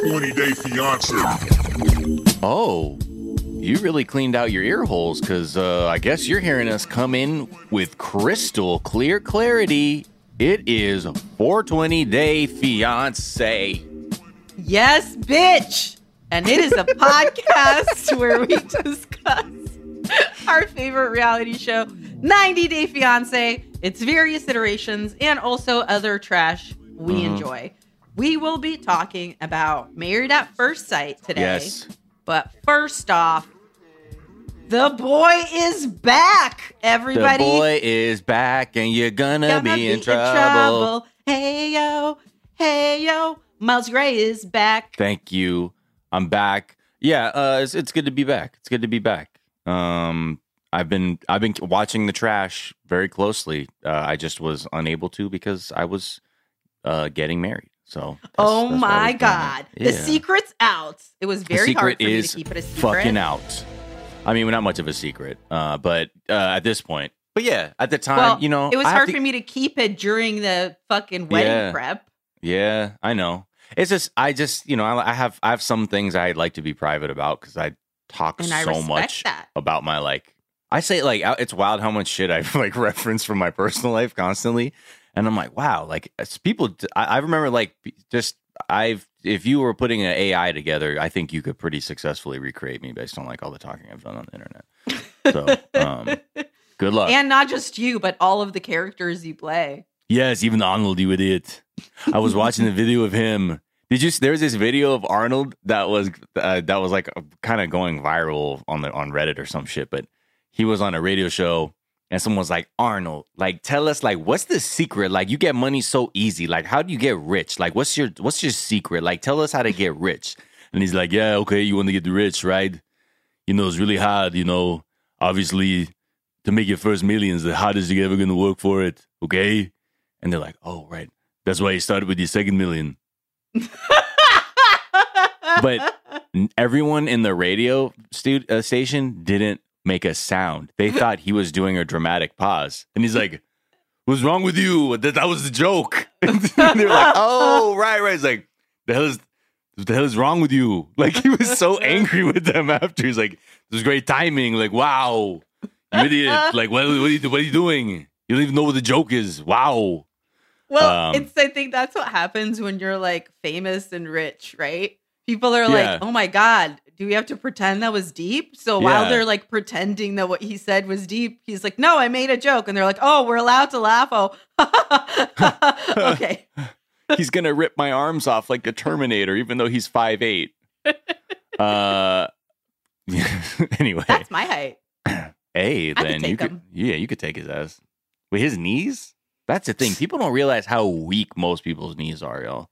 420 Day Fiance. Oh, you really cleaned out your ear holes because uh, I guess you're hearing us come in with crystal clear clarity. It is 420 Day Fiance. Yes, bitch. And it is a podcast where we discuss our favorite reality show, 90 Day Fiance, its various iterations, and also other trash we Mhm. enjoy. We will be talking about Married at First Sight today. Yes. But first off, the boy is back, everybody. The boy is back and you're gonna, Gonna be, in trouble. Hey yo, hey yo, Miles Gray is back. Thank you. I'm back. Yeah, uh, it's, it's good to be back. It's good to be back. Um, I've been I've been watching the trash very closely. Uh, I just was unable to because I was uh, getting married. So that's- oh that's I my god, the secret's out. It was very hard for me to keep it a secret. fucking out. I mean, not much of a secret, uh, but uh, at this point. But yeah, at the time, Well, you know, it was I hard to- for me to keep it during the fucking wedding Yeah. prep. Yeah, I know. It's just I just you know I, I have I have some things I'd like to be private about because I talk And so respect much that. about my like I say like it's wild how much shit I like reference from my personal life constantly, and I'm like wow like people I, I remember like just I've if you were putting an AI together I think you could pretty successfully recreate me based on like all the talking I've done on the internet. So um, good luck. and not just you, but all of the characters you play. Yes, even Arnold, you idiot. I was watching the video of him. Did you? There was this video of Arnold that was uh, that was like kind of going viral on the on Reddit or some shit. But he was on a radio show, and someone's like, "Arnold, like, tell us, like, what's the secret? Like, you get money so easy. Like, how do you get rich? Like, what's your what's your secret? Like, tell us how to get rich." And he's like, "Yeah, okay, you want to get rich, right? You know, it's really hard. You know, obviously, to make your first millions, the hardest you're ever going to work for it. Okay." And they're like, oh, right. That's why you started with your second million. But Everyone in the radio stu- uh, station didn't make a sound. They thought he was doing a dramatic pause. And he's like, what's wrong with you? That, that was the joke. they're like, oh, right, right. He's like, the hell is, the hell is wrong with you? Like, he was so angry with them after. He's like, this great timing. Like, wow, you idiot. Like, what, what, are you, what are you doing? You don't even know what the joke is. Wow. Well, Um, it's I think that's what happens when you're like famous and rich, right? People are Yeah. like, "Oh my god, do we have to pretend that was deep?" So while they're like pretending that what he said was deep, he's like, "No, I made a joke." And they're like, "Oh, we're allowed to laugh." Oh. okay. he's gonna rip my arms off like the Terminator, even though he's five eight. Uh, anyway, That's my height. hey, I could then you take could, him. yeah, you could take his ass. With his knees, that's the thing. People don't realize how weak most people's knees are, y'all.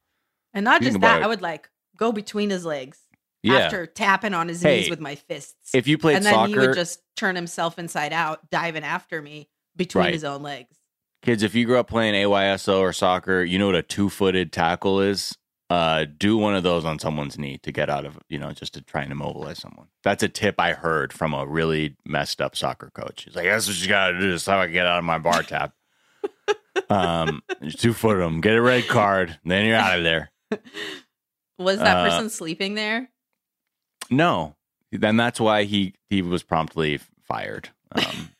And not Think just that, it. I would like go between his legs Yeah, after tapping on his Hey, knees with my fists. if you played and then soccer, he would just turn himself inside out, diving after me between Right. his own legs. kids, if you grew up playing AYSO or soccer, you know what a two footed tackle is. Uh, do one of those on someone's knee to get out of, you know, just to try and immobilize someone. That's a tip I heard from a really messed up soccer coach. He's like, "That's what you got to do. That's how I get out of my bar tap." um, two foot them, get a red card, then you're out of there. Was that Uh, person sleeping there? No, then that's why he he was promptly fired. Um,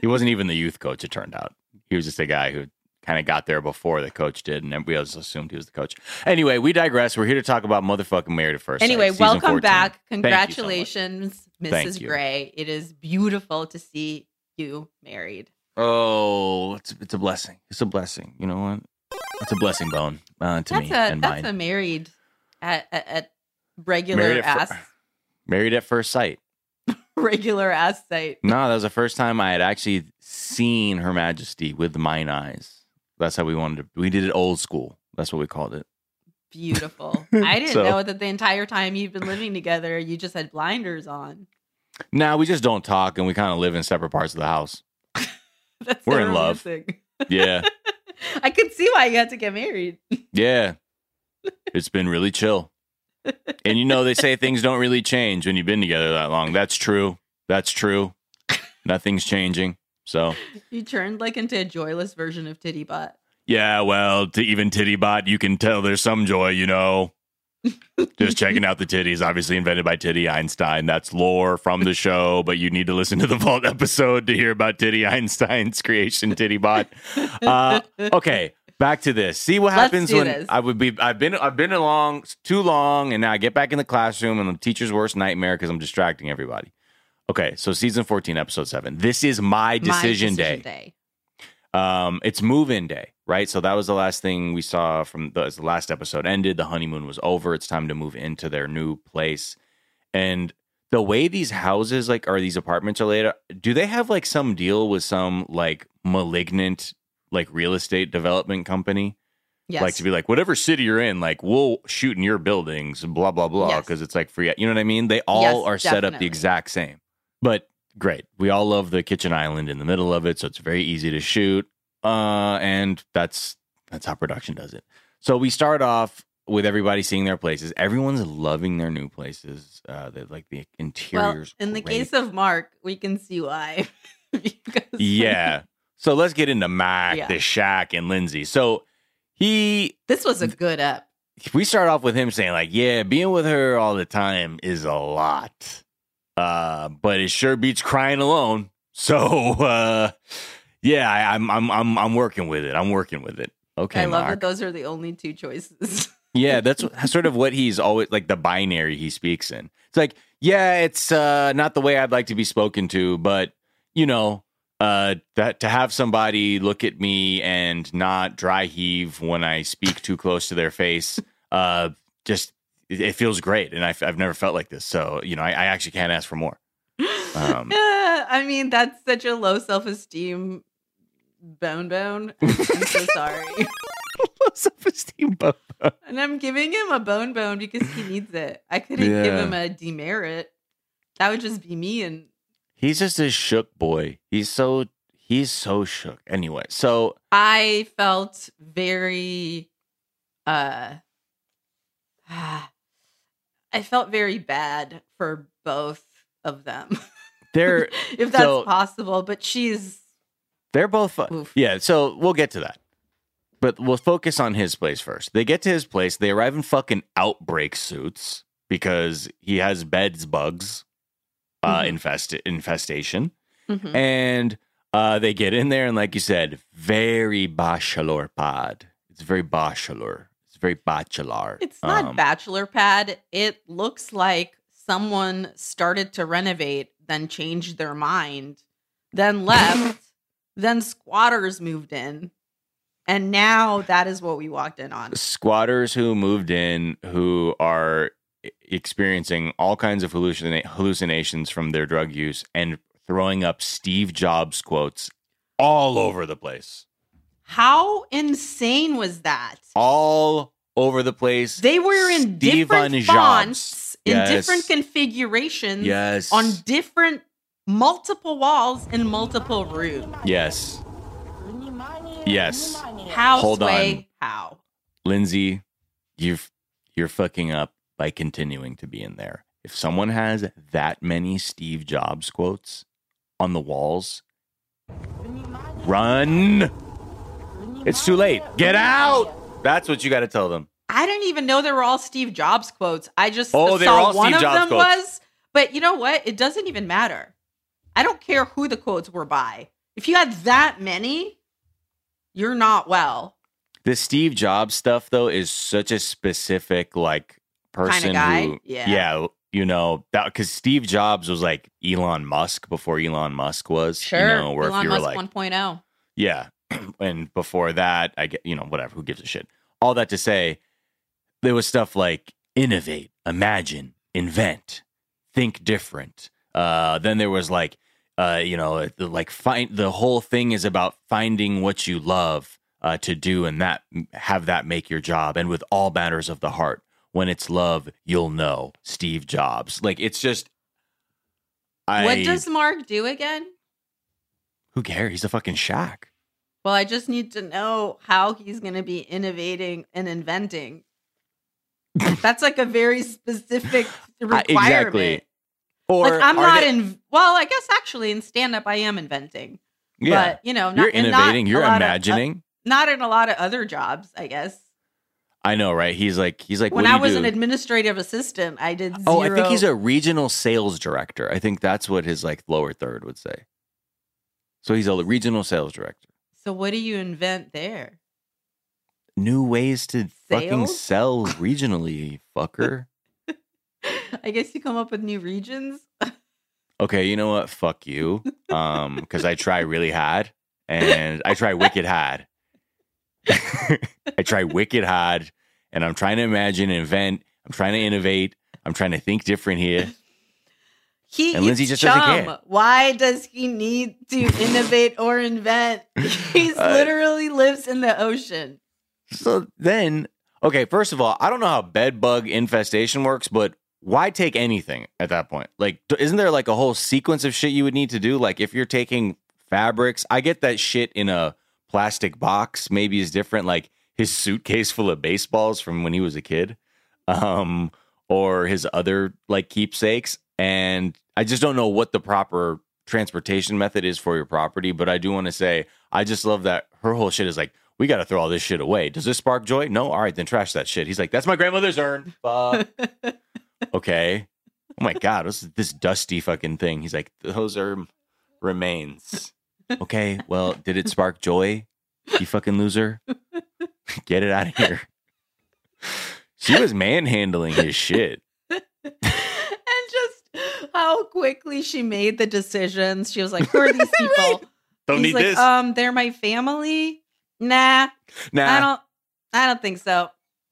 he wasn't even the youth coach. It turned out he was just a guy who kind of got there before the coach did, and we always assumed he was the coach. Anyway, we digress. We're here to talk about motherfucking Married at First Anyway, season welcome 14. back. You so. Congratulations, Mrs. Gray. It is beautiful to see you married. Oh, it's it's a blessing. It's a blessing. You know what? It's a blessing bone uh, to That's me a and that's mine. a married at, at, at regular Married at ass fir- Married at first sight. regular ass site. No, that was the first time I had actually seen Her Majesty with mine eyes. That's how we wanted to. We did it old school. That's what we called it. Beautiful. I didn't So- know that the entire time you've been living together, you just had blinders on. Now we just don't talk, and we kind of live in separate parts of the house. That's We're in love. romantic. Yeah, I could see why you had to get married. yeah. It's been really chill. And you know they say things don't really change when you've been together that long. That's true. That's true. Nothing's changing. So You turned like into a joyless version of Titty Bot. yeah, well, to even Titty Bot, you can tell there's some joy. You know, Just checking out the titties, obviously invented by Titty Einstein. That's lore from the show, but you need to listen to the Vault episode to hear about Titty Einstein's creation, Titty Bot. Uh, okay, back to this. See what happens when this. I would be. I've been. I've been along too long, and now I get back in the classroom, and the teacher's worst nightmare because I'm distracting everybody. Okay, so season 14, episode seven. This is my My decision, day. Um, it's move-in day, right? So that was the last thing we saw from the, as the last episode ended. The honeymoon was over. It's time to move into their new place, and the way these houses, like, are these apartments are laid out, do they have like some deal with some like malignant, like real estate development company? Yes. Like to be like, whatever city you're in, like we'll shoot in your buildings, blah blah blah, Yes. because it's like free. You know what I mean? They all Yes, are set up the exact same. But great, we all love the kitchen island in the middle of it, so it's very easy to shoot. Uh, and that's that's how production does it. So we start off with everybody seeing their places. Everyone's loving their new places. Uh, they like the well, interiors. in the case of Mark, we can see why. because yeah. So let's get into Mac, Yeah. the Shack, and Lindsey. So he this was a good up. we start off with him saying like, "Yeah, being with her all the time is a lot, uh, but it sure beats crying alone." So, uh, yeah, I, I'm I'm I'm I'm working with it. I'm working with it. Okay, I love Mark. that those are the only two choices. Yeah, that's sort of what he's always like the binary he speaks in. It's like, yeah, it's uh, not the way I'd like to be spoken to, but you know, uh, that to have somebody look at me and not dry heave when I speak too close to their face, uh, just it, it feels great, and I've, I've never felt like this. So you know, I, I actually can't ask for more. Um, Yeah, I mean, that's such a low self esteem bone bone. I'm so sorry. low self-esteem bump. And I'm giving him a bone bone because he needs it. I couldn't give him a demerit. That would just be me and He's just a shook boy. He's so he's so shook. Anyway, so I felt very uh I felt very bad for both of them. they're if that's So- possible, but she's They're both fun. Oof. Yeah, so we'll get to that. But we'll focus on his place first. They get to his place. They arrive in fucking outbreak suits because he has beds bugs uh, Mhm. infest- infestation. Mhm. And uh, they get in there, and like you said, very bachelor pad. It's very bachelor. It's very bachelor. It's not Um, bachelor pad. It looks like someone started to renovate, then changed their mind, then left, then squatters moved in. And now that is what we walked in on. squatters who moved in who are experiencing all kinds of hallucina- hallucinations from their drug use and throwing up Steve Jobs quotes all over the place. How insane was that? All over the place. They were in different Jobs. fonts, in Yes. different configurations, Yes. on different multiple walls in multiple rooms. yes. Yes. How Hold sway? How? Lindsey, you've you're fucking up by continuing to be in there. If someone has that many Steve Jobs quotes on the walls, run. It's too late. Get out. That's what you got to tell them. I didn't even know they were all Steve Jobs quotes. I just Oh, they saw one Steve of Jobs them quotes. was. But you know what? It doesn't even matter. I don't care who the quotes were by. If you had that many, you're not well. The Steve Jobs stuff though is such a specific like person guy? who Yeah. you know, that cuz Steve Jobs was like Elon Musk before Elon Musk was, Sure. you know, where Elon if you were Musk like 1.0. Yeah. and before that, I get, you know, whatever, who gives a shit? All that to say, there was stuff like innovate, imagine, invent, think different. Uh, then there was like, uh, you know, the, like find the whole thing is about finding what you love uh, to do and that have that make your job. And with all matters of the heart, when it's love, you'll know. Steve Jobs. Like it's just, I. what does Mark do again? who cares? He's a fucking shack. Well, I just need to know how he's going to be innovating and inventing. That's like a very specific requirement. exactly. Or Like I'm not they- in. Well, I guess actually in stand up I am inventing, Yeah. but you know, not, You're and not innovating. You're lot of- uh, imagining. not in a lot of other jobs, I guess. I know, right? He's like he's like when what do I was do? an administrative assistant, I did. Zero. Oh, I think he's a regional sales director. I think that's what his like lower third would say. So he's a regional sales director. So what do you invent there? New ways to fucking sell regionally, fucker. I guess you come up with new regions. Okay, you know what? Fuck you. Um, because I try really hard and I try wicked hard. I try wicked hard and I'm trying to imagine, invent, I'm trying to innovate, I'm trying to think different here. He And Lindsey just doesn't chum. care. Why does he need to innovate or invent? He Uh, literally lives in the ocean. So then, okay, first of all, I don't know how bed bug infestation works, but why take anything at that point? Like, isn't there like a whole sequence of shit you would need to do? Like, if you're taking fabrics, I get that shit in a plastic box maybe is different. Like his suitcase full of baseballs from when he was a kid, um, or his other like keepsakes. And I just don't know what the proper transportation method is for your property. But I do want to say, I just love that her whole shit is like, we got to throw all this shit away. Does this spark joy? No. All right, then trash that shit. He's like, that's my grandmother's urn. Fuck. okay. Oh my God, what's this dusty fucking thing? He's like, those are remains. Okay, well, did it spark joy? You fucking loser. Get it out of here. She was manhandling his shit. and just how quickly she made the decisions. She was like, "Who are these people?" Don't He's need like, this. Um, they're my family. Nah, nah, I don't. I don't think so.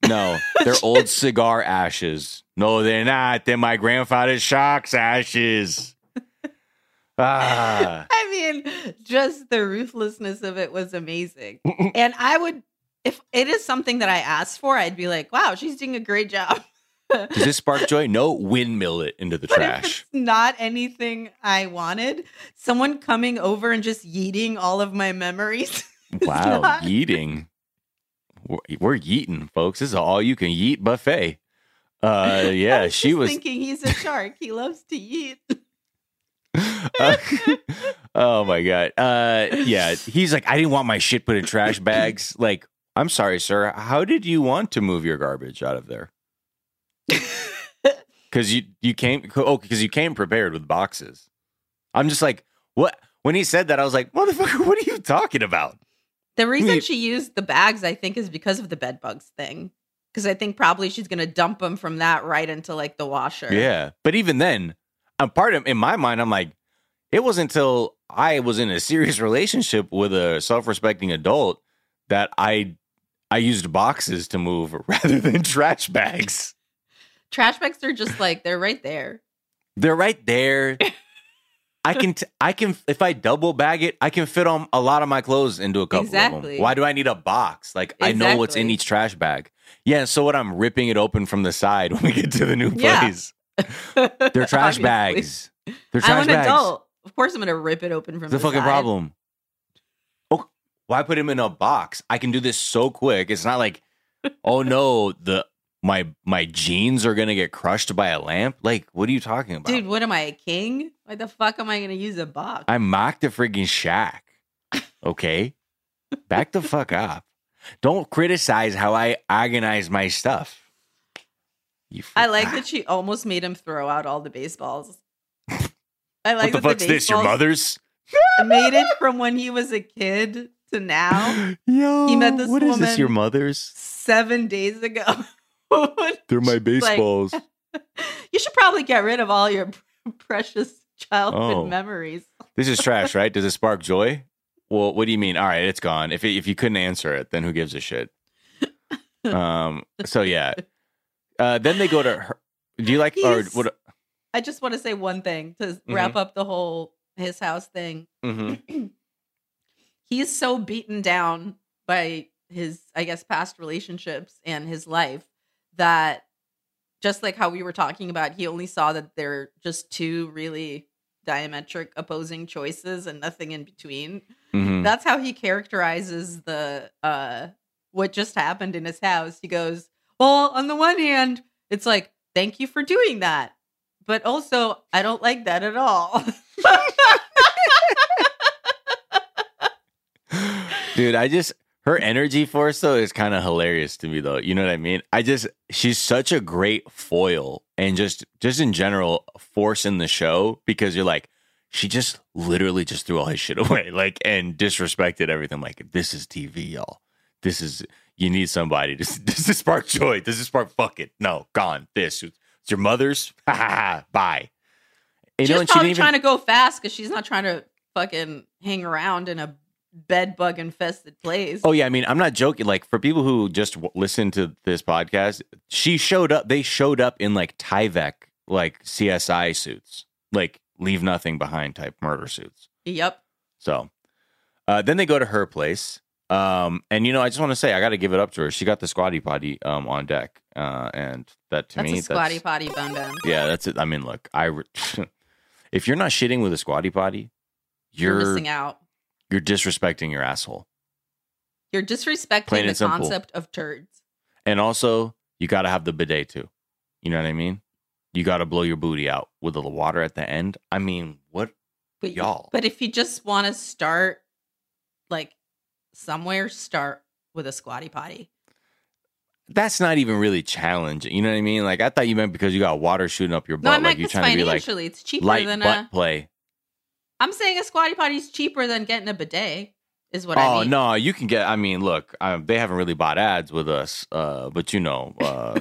no, they're old cigar ashes. No, they're not. They're my grandfather's shark's ashes. Ah, I mean, just the ruthlessness of it was amazing. and I would, if it is something that I asked for, I'd be like, "Wow, she's doing a great job." does this spark joy? No, windmill it into the But trash. not anything I wanted, someone coming over and just yeeting all of my memories. Wow, not- yeeting. We're, we're yeeting, folks. This is all you can yeet buffet. Uh, yeah, was she was. thinking he's a shark. He loves to yeet. Uh, oh my god. Uh, yeah, he's like, I didn't want my shit put in trash bags. Like, I'm sorry, sir. How did you want to move your garbage out of there? Because you you came oh because you came prepared with boxes. I'm just like, what? When he said that, I was like, motherfucker, what are you talking about? The reason mean- she used the bags, I think, is because of the bed bugs thing. Because I think probably she's gonna dump them from that right into like the washer. Yeah, but even then, I'm part of in my mind. I'm like, it wasn't until I was in a serious relationship with a self-respecting adult that I I used boxes to move rather than trash bags. Trash bags are just like they're right there. They're right there. I can t- I can if I double bag it, I can fit on a lot of my clothes into a couple of Exactly. them. Why do I need a box? Like I know what's in each trash bag. Yeah, so what I'm ripping it open from the side when we get to the new Yeah. place. They're trash Obviously. bags. They're trash I'm an bags. adult. Of course, I'm gonna rip it open from the the fucking side. problem? Oh, why put him in a box? I can do this so quick. It's not like, oh no, the my my jeans are gonna get crushed by a lamp. Like, what are you talking about? Dude, what am I, a king? Why the fuck am I gonna use a box? I mocked the friggin' shack. Okay, back the fuck up. Don't criticize how I organize my stuff. You I like that she almost made him throw out all the baseballs. I like What the fuck's this? Your mother's? made it from when he was a kid to now, Yo, He met this woman. what is this? Your mother's? seven days ago. They're my Like- baseballs. you should probably get rid of all your precious childhood Oh. memories. This is trash, right? Does it spark joy? Well, what do you mean? All right, it's gone. If it, if you couldn't answer it, then who gives a shit? Um. So yeah. Uh. Then they go to her. Do you like or what? I just want to say one thing to wrap up the whole his house thing. mhm. He's so beaten down by his, I guess, past relationships and his life that just like how we were talking about, he only saw that they're just two really diametric opposing choices and nothing in between. Mhm. That's how he characterizes the uh what just happened in his house. He goes, "Well, on the one hand, it's like, thank you for doing that. But also, I don't like that at all." Dude, I just Her energy force though is kind of hilarious to me though. You know what I mean? I just she's such a great foil and just just in general force in the show because you're like she just literally just threw all his shit away like and disrespected everything like this is TV y'all. This is you need somebody. This this is spark joy. This is spark fuck it. No, gone. This it's your mother's. Ha ha ha. Bye. You She's know, probably didn't even trying to go fast because she's not trying to fucking hang around in a bed bug infested place. Oh yeah, I mean, I'm not joking. Like for people who just w- listen to this podcast, she showed up. They showed up in like Tyvek, like CSI suits, like leave nothing behind type murder suits. Yep. So uh, then they go to her place, um, and you know, I just want to say I got to give it up to her. She got the squatty potty um, on deck, uh, and that to That's me, a squatty potty bun bun. yeah, that's it. I mean, look, I re- if you're not shitting with a squatty potty, You're, you're missing out. you're disrespecting your asshole. You're disrespecting Plain the concept of turds. And also, you got to have the bidet too. You know what I mean? You got to blow your booty out with the water at the end. I mean, what? But Y'all. but if you just want to start like somewhere, start with a squatty potty. That's not even really challenging. You know what I mean? Like I thought you meant because you got water shooting up your No, butt, I like meant you're because trying to be like financially it's cheaper light than butt a. play. I'm saying a squatty potty is cheaper than getting a bidet. Is what oh I mean. Oh no, you can get. I mean, look, um, they haven't really bought ads with us, uh, but you know, uh,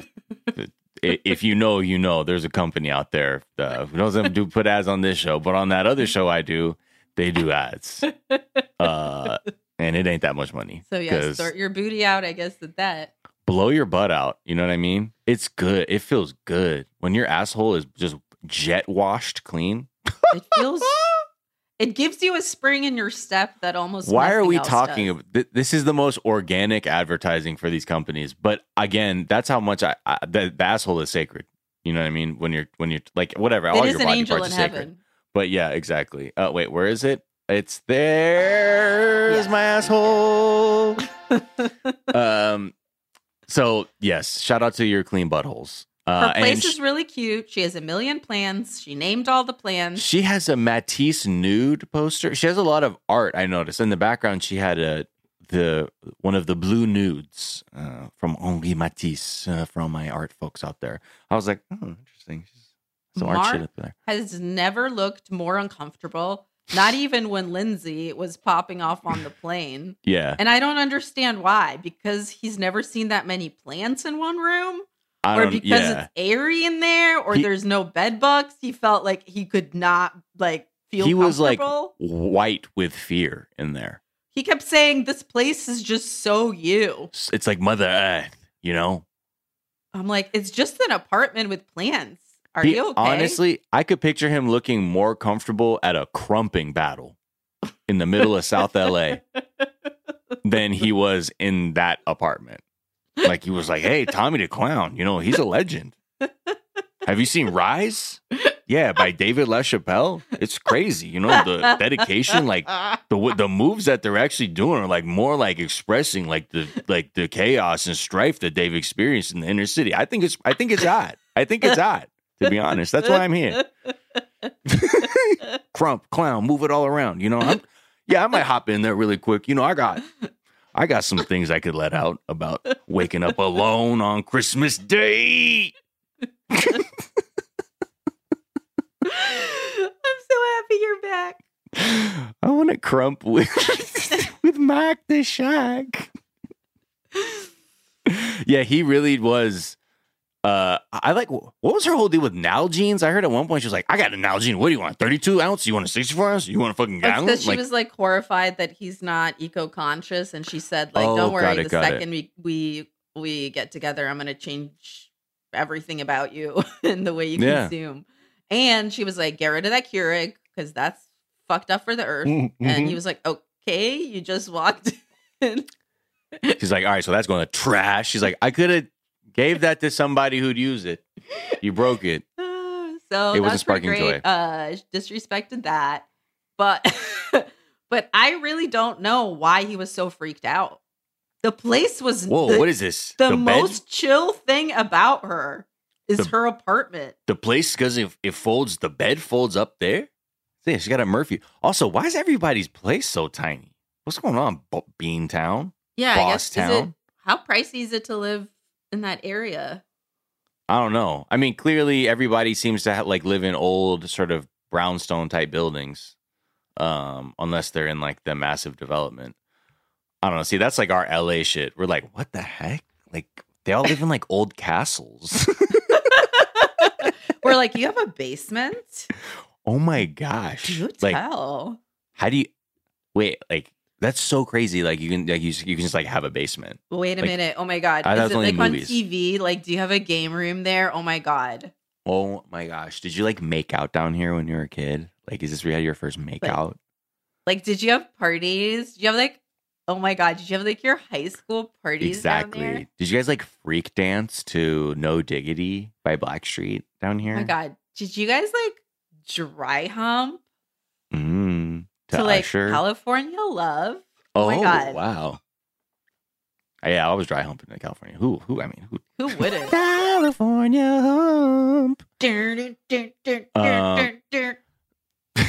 if you know, you know. There's a company out there uh, who doesn't do put ads on this show, but on that other show I do, they do ads, uh, and it ain't that much money. So yeah, start your booty out. I guess at that. blow your butt out. You know what I mean? It's good. It feels good when your asshole is just jet washed clean. It feels. it gives you a spring in your step that almost. Why are we talking? does. About, th- this is the most organic advertising for these companies. But again, that's how much I, I the, the asshole is sacred. You know what I mean? When you're when you're like whatever, all It is your body angel parts in are sacred. heaven. But yeah, exactly. Uh, wait, where is it? It's there's Yeah. my asshole. um. So yes, shout out to your clean buttholes. Uh, Her place is really cute. She has a million plans. She named all the plans. She has a Matisse nude poster. She has a lot of art. I noticed in the background. She had a the one of the blue nudes uh, from Henri Matisse uh, from my art folks out there. I was like, oh, interesting. Some art shit up there. Has never looked more uncomfortable. Not even when Lindsey was popping off on the plane. Yeah, And I don't understand why. Because he's never seen that many plants in one room, I or because Yeah, it's airy in there, or He- there's no bed bugs. He felt like he could not like feel. he was like white with fear in there. he kept saying, "This place is just so you." It's like Mother Earth, you know. I'm like, it's just an apartment with plants. Are He- you okay? Honestly, I could picture him looking more comfortable at a crumping battle in the middle of South LA than he was in that apartment. Like he was like, "Hey, Tommy the Clown, you know he's a legend. Have you seen Rize? Yeah, by David LaChapelle. It's crazy. You know the dedication, like the the moves that they're actually doing are like more like expressing like the like the chaos and strife that they've experienced in the inner city. I think it's I think it's hot. I think it's hot. To be honest, that's why I'm here. Crump, clown, move it all around. You know, I'm, yeah, I might hop in there really quick. You know, I got, I got some things I could let out about waking up alone on Christmas Day. I'm so happy you're back. I want to crump with with Mac the Shack. Yeah, he really was. Uh, I like. What was her whole deal with Nalgene's? I heard at one point she was like, "I got a Nalgene. What do you want? Thirty-two ounce? You want a sixty-four ounce? You want a fucking gallon?" because she Like, was like horrified that he's not eco-conscious, and she said, "Like, Oh, don't worry. it, the it. second we we we get together, I'm gonna change everything about you and the way you Yeah. consume." And she was like, "Get rid of that Keurig because that's fucked up for the earth." Mm-hmm. And he was like, "Okay, you just walked in." She's like, all right, so that's going to trash. She's like, I could have gave that to somebody who'd use it. You broke it. so It was a sparking great. joy. Uh, disrespected that, but but I really don't know why he was so freaked out. The place was Whoa, the, what is this? the, bed? most chill thing about her is The- her apartment. the place because it, it folds. The bed folds up there. Yeah, she got a Murphy. Also, why is everybody's place so tiny? What's going on, Bean Town? Yeah, I guess. boss Is it, town. how pricey is it to live in that area? I don't know. I mean, clearly everybody seems to ha- like live in old sort of brownstone type buildings, um, unless they're in like the massive development. I don't know. See, that's like our LA shit. We're like, what the heck? Like they all live in like old castles. We're like, you have a basement? oh my gosh! Do like, tell. how do you wait? Like that's so crazy. Like you can like you, you can just like have a basement. Wait a like- minute. Oh my god. I Is it like on. TV? Like, do you have a game room there? Oh my god. Oh my gosh! Did you like make out down here when you were a kid? Like, is this where you had your first make Like, out? Like, did you have parties? Did you have like oh my god, did you have like your high school parties? Exactly. Did you guys like freak dance to No Diggity by Blackstreet down here? Oh my god. Did you guys like dry hump Mm, to, to, like Usher. California Love? oh oh my God. Wow. Uh, Yeah, I was dry humping in California. Who? Who? I mean, who? Who wouldn't? California hump. Uh.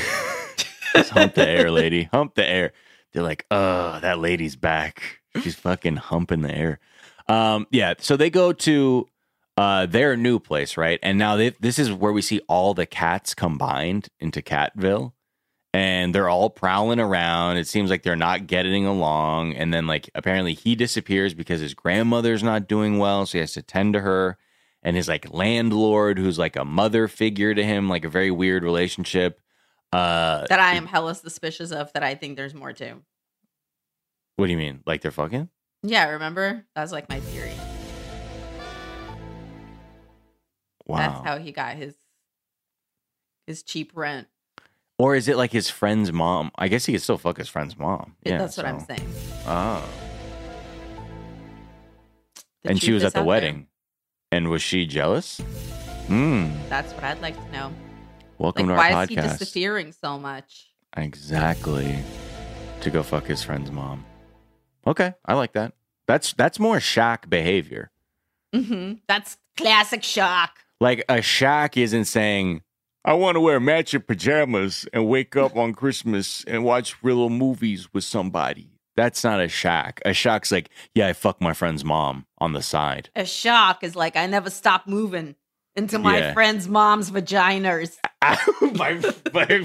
Just hump the air, lady. Hump the air. They're like, oh, that lady's back. She's fucking humping the air. Um, yeah. So they go to uh, their new place, right? And now they, this is where we see all the cats combined into Catville, and they're all prowling around. It seems like they're not getting along. And then, like, apparently he disappears because his grandmother's not doing well, so he has to tend to her. And his like landlord, who's like a mother figure to him, like a very weird relationship. Uh, that I am hella suspicious of that I think there's more to. What do you mean? Like they're fucking? Yeah, remember? That was like my theory. Wow. That's how he got his his cheap rent. Or is it like his friend's mom? I guess he could still fuck his friend's mom. Yeah, That's what I'm saying. Oh. The and she was at the out there. wedding. And was she jealous? Hmm. That's what I'd like to know. Welcome Like, to our why is he disappearing so much? Exactly. To go fuck his friend's mom. Okay, I like that. That's that's more Shaq behavior. hmm That's classic shock. Like a Shaq isn't saying, I want to wear matching pajamas and wake up on Christmas and watch real little movies with somebody. That's not a shock. A Shaq's like, yeah, I fuck my friend's mom on the side. A shock is like I never stop moving into my Yeah. friend's mom's vaginas. my, my,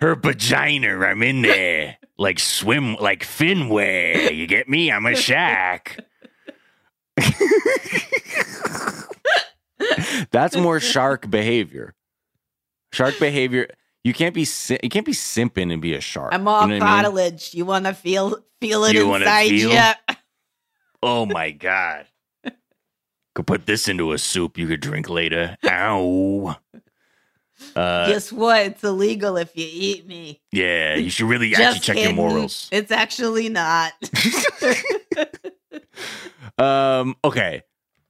her vagina, I'm in there. Like swim, like Finway. You get me? I'm a Shaq. That's more shark behavior. Shark behavior. You can't be si- you can't be simping and be a shark. I'm all You know what I mean? cartilage. You want to feel feel it You inside feel? you? Oh my god. Could put this into a soup you could drink later. Ow. Uh, Guess what? It's illegal if you eat me. yeah, you should really actually Just check your morals. It's actually not. Um, okay.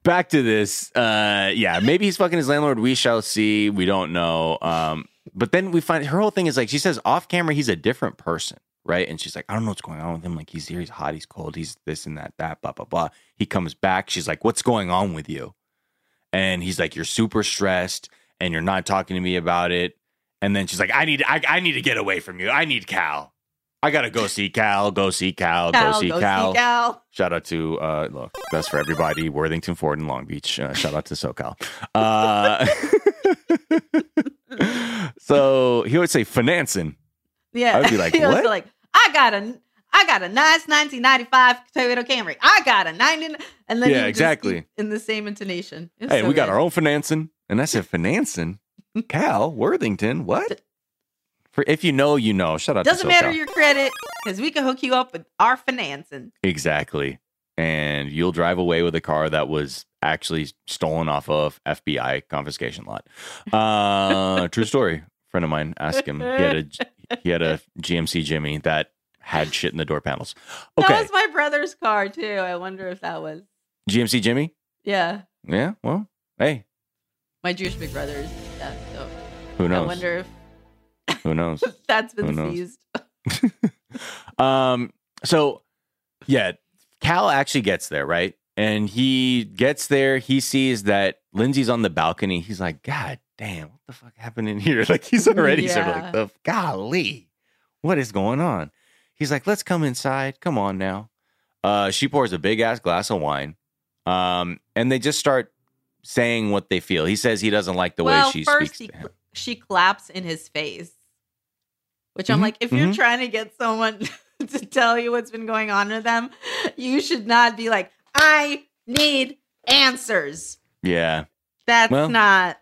Back to this. Uh yeah, maybe he's fucking his landlord. We shall see. We don't know. Um, but then we find her whole thing is like she says off camera he's a different person, right? And she's like, I don't know what's going on with him. Like he's here, he's hot, he's cold, he's this and that, that, blah, blah, blah. He comes back, she's like, What's going on with you? And he's like, You're super stressed and you're not talking to me about it. And then she's like, I need I, I need to get away from you. I need Cal. I gotta go see Cal, go see Cal, Cal, go see go Cal. see Cal. Shout out to uh look, that's for everybody, Worthington Ford and Long Beach. Uh, shout out to SoCal. Uh so he would say financing. Yeah, I would be like, "What?" like, I got a, I got a nice 1995 Toyota Camry. I got a 90, and then Yeah, exactly. in the same intonation. Hey, so we got our own financing. And I said financing. Cal, Worthington, what? For if you know, you know. Shout out Doesn't matter your credit because we can hook you up with our financing. Exactly. And you'll drive away with a car that was actually stolen off of FBI confiscation lot. Uh, true story. Friend of mine asked him. He had a he had a GMC Jimmy that had shit in the door panels. Okay, That was my brother's car too. I wonder if that was. GMC Jimmy. Yeah, Yeah. Well, hey, my Jewish big brother's. Yeah, so who knows? I wonder if Who knows? That's been knows? seized. um. So, yeah, Cal actually gets there, right? And he gets there. He sees that Lindsey's on the balcony. He's like, God damn, what the fuck happened in here? Like he's already sort of like, the golly, what is going on? He's like, let's come inside. Come on now. Uh, she pours a big ass glass of wine. Um, and they just start saying what they feel. He says he doesn't like the well, way she first speaks he, to him. she claps in his face, which I'm Mhm, like, if you're mhm. trying to get someone to tell you what's been going on with them, you should not be like, I need answers. Yeah. That's Well, not.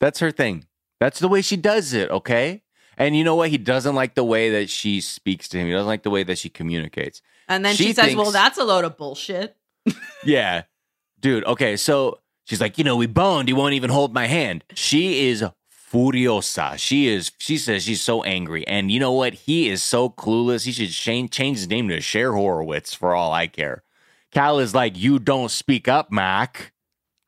That's her thing. That's the way she does it, okay? And you know what? He doesn't like the way that she speaks to him. He doesn't like the way that she communicates. And then she she, says, thinks- "Well, that's a load of bullshit." Yeah. Dude, okay, so she's like, you know, we boned. He won't even hold my hand. She is furiosa. She is, she says she's so angry. And you know what? He is so clueless. He should change, change his name to Cher Horowitz for all I care. Cal is like, you don't speak up, Mac.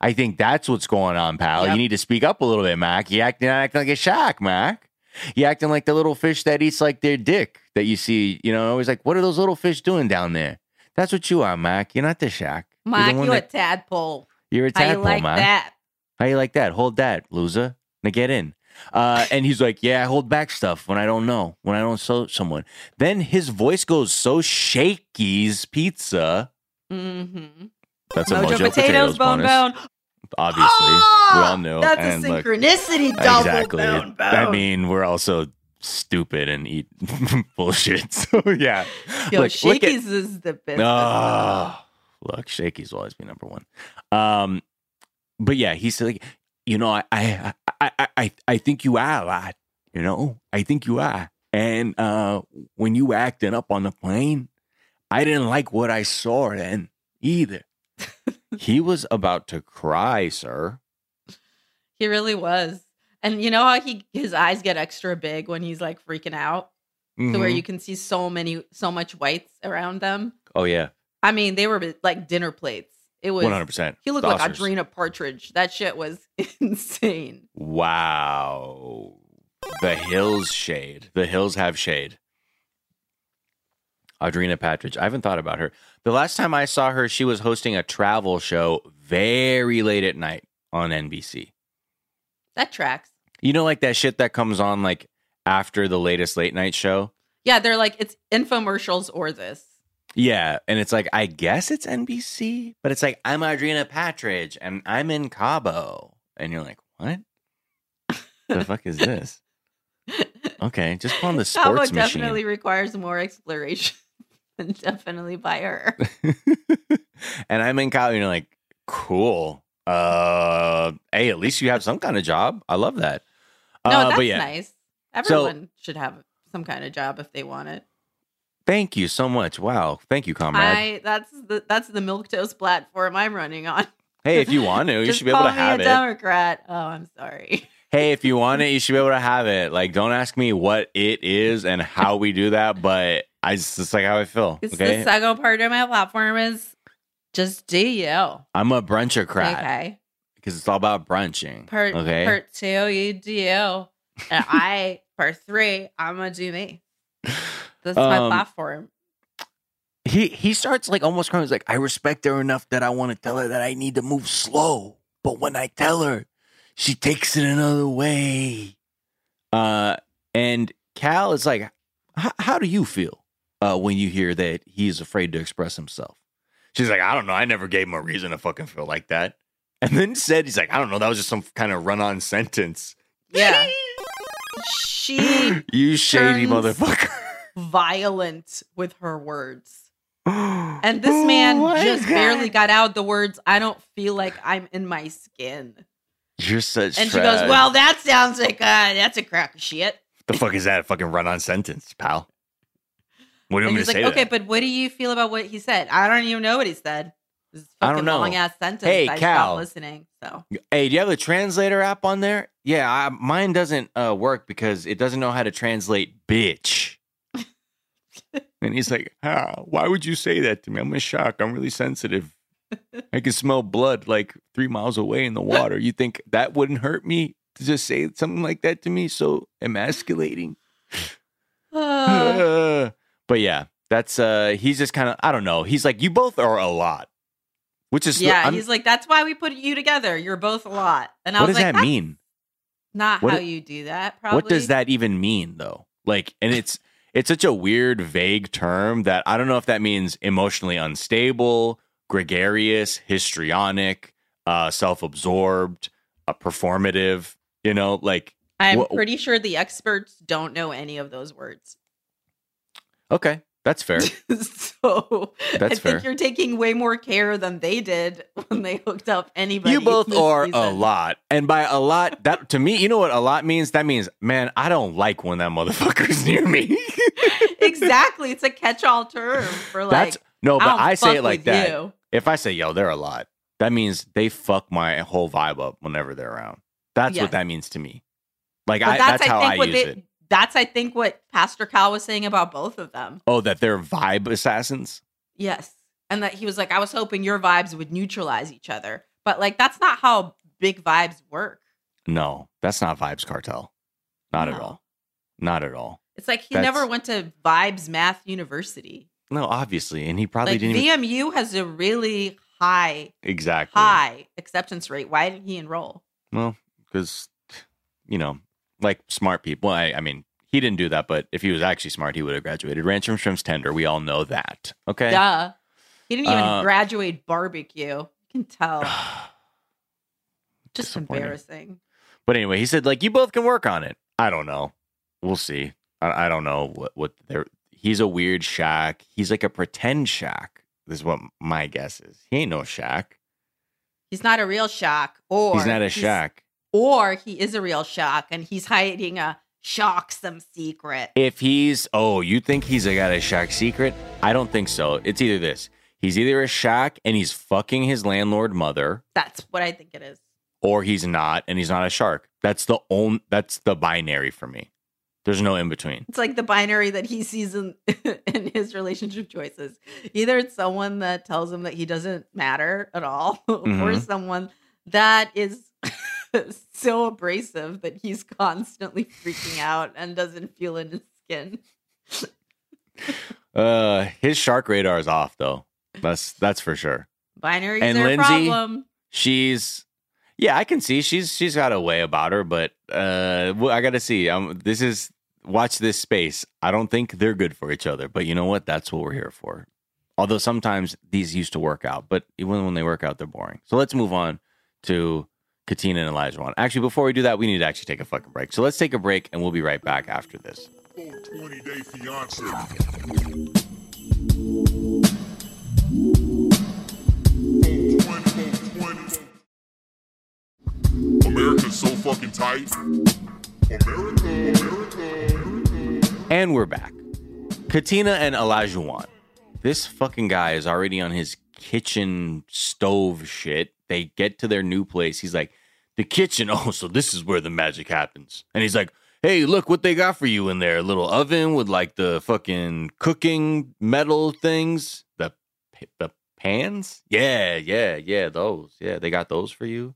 I think that's what's going on, pal. Yep. You need to speak up a little bit, Mac. You acting, acting like a shack, Mac. You acting like the little fish that eats like their dick that you see, you know, always like, what are those little fish doing down there? That's what you are, Mac. You're not the shack. You're Mike, one you a tadpole. you're a tadpole, How you like man. that? How you like that? Hold that, loser. Now get in. Uh, and he's like, yeah, I hold back stuff when I don't know, when I don't show someone. Then his voice goes so shaky's pizza. Mm-hmm. That's a Mojo, Mojo, potatoes, potatoes, bone, bonus. bone. Obviously, Ah, we all knew. That's And a look, synchronicity. Double exactly. bone, bone. I mean, we're also stupid and eat bullshit. So yeah, Yo, look, look at- is the best. Ah, look, Shakey's will always be number one. Um, but yeah, he's like, you know, I, I, I, I, I, think you are a lot. You know, I think you are. And uh, when you acting up on the plane, I didn't like what I saw then either. he was about to cry, sir. He really was. And you know how he his eyes get extra big when he's like freaking out, to where Mhm. you can see so many, so much whites around them. oh yeah, I mean, they were like dinner plates. It was. one hundred percent. He looked like Audrina Patridge. That shit was insane. Wow. The hills shade. The hills have shade. Audrina Patridge. I haven't thought about her. The last time I saw her, she was hosting a travel show very late at night on NBC. That tracks. You know, like that shit that comes on like after the latest late night show? Yeah, they're like it's infomercials or this. Yeah. And it's like, I guess it's NBC, but it's like, I'm Audrina Patridge and I'm in Cabo. And you're like, what? the fuck is this? Okay, just put on the Cabo sports machine. definitely requires more exploration than definitely by her. and I'm in Cabo, and you're like, cool. Uh, hey, at least you have some kind of job. I love that. No, uh, that's but yeah, nice. Everyone should have some kind of job if they want it. Thank you so much. Wow, thank you, comrade. I that's the that's the milk toast platform I'm running on. hey, if you want to, you should be able to have a it. Democrat. Oh, I'm sorry. Hey, if you want it, you should be able to have it. Like, don't ask me what it is and how we do that, but I just it's like how I feel. It's Okay, the second part of my platform is just do you. I'm a brunchocrat Okay. because it's all about brunching. Part okay, part two, you do you. And I part three, I'm gonna do me. This is my Um, platform. he he starts like almost crying. He's like, I respect her enough that I want to tell her that I need to move slow. But when I tell her, she takes it another way. Uh, and Cal is like, how do you feel uh, when you hear that he's afraid to express himself? She's like, I don't know. I never gave him a reason to fucking feel like that. And then said, he's like, I don't know. That was just some kind of run on sentence. Yeah. She you shady turns- motherfucker. Violent with her words. And this man Oh just God. barely got out the words, I don't feel like I'm in my skin. You're such And she goes. Well, that sounds like uh that's a crack of shit. The fuck is that? A fucking run on sentence, pal. What do you And want me to like, say? Okay, that? but what do you feel about what he said? I don't even know what he said. This is I don't fucking know. long ass sentence. Hey, I Cal. stopped listening. So Hey, do you have the translator app on there? Yeah, I, mine doesn't uh, work because it doesn't know how to translate bitch. And he's like, ah, why would you say that to me? I'm in shock. I'm really sensitive. I can smell blood like three miles away in the water. You think that wouldn't hurt me to just say something like that to me? So emasculating. uh, but yeah, that's uh he's just kind of I don't know. He's like, you both are a lot. Which is yeah, I'm- he's like, That's why we put you together. You're both a lot. And I what was does like, that mean? Not What how it- you do that, probably. What does that even mean though? Like, and it's it's such a weird, vague term that I don't know if that means emotionally unstable, gregarious, histrionic, uh, self-absorbed, uh, performative. You know, like I'm Wha- pretty sure the experts don't know any of those words. okay, that's fair. so I That's think you're taking way more care than they did when they hooked up anybody. You both are a lot, and by a lot, that to me, you know what a lot means? That means, man, I don't like when that motherfucker's near me. Exactly. It's a catch-all term for like. That's no, but I say it like that. you. If I say, yo, they're a lot, that means they fuck my whole vibe up whenever they're around. That's Yes. what that means to me. Like I, that's, how I what use they, it. That's I think what Pastor Cal was saying about both of them. Oh, that they're vibe assassins. Yes. And that he was like, I was hoping your vibes would neutralize each other. But like that's not how big vibes work. No, that's not Vibes Cartel. Not at all. Not at all. It's like he That's- never went to Vibes Math University. No, obviously, and he probably Like didn't even, VMU has a really high, exactly. high acceptance rate. Why did he enroll? Well, because you know, like smart people. I, I mean, he didn't do that, but if he was actually smart, he would have graduated. Ranch from Shrimp's Tender. We all know that. Okay. Duh. He didn't even Uh, graduate barbecue. You can tell. Just disappointing. embarrassing. But anyway, he said like you both can work on it. I don't know. We'll see. I, I don't know what what they're. He's a weird Shaq. He's like a pretend Shaq. This is what my guess is. He ain't no Shaq. He's not a real shock. Or He's not a he's- Shaq. Or he is a real shock and he's hiding a shocksome secret. If he's oh, you think he's a got a Shaq secret? I don't think so. It's either this. He's either a Shaq and he's fucking his landlord mother, That's what I think it is. or he's not and he's not a shark. That's the only. That's the binary for me. There's no in between. It's like the binary that he sees in, in his relationship choices. Either it's someone that tells him that he doesn't matter at all, or Mhm. someone that is so abrasive that he's constantly freaking out and doesn't feel in his skin. Uh, his shark radar is off though. That's that's for sure. Binaries And Lindsey? problem. she's yeah i can see she's she's got a way about her but uh i gotta see um this is watch this space i don't think they're good for each other but you know what that's what we're here for although sometimes these used to work out but even when they work out they're boring so let's move on to katina and elijah one actually before we do that we need to actually take a fucking break so let's take a break and we'll be right back after this 20 day fiance. America's so fucking tight. America. And we're back. Katina and Elijah This fucking guy is already on his kitchen stove shit. They get to their new place. He's like, the kitchen. Oh, so this is where the magic happens. And he's like, hey, look what they got for you in there. A little oven with like the fucking cooking metal things. The the pans? Yeah, yeah, yeah, those. Yeah, they got those for you.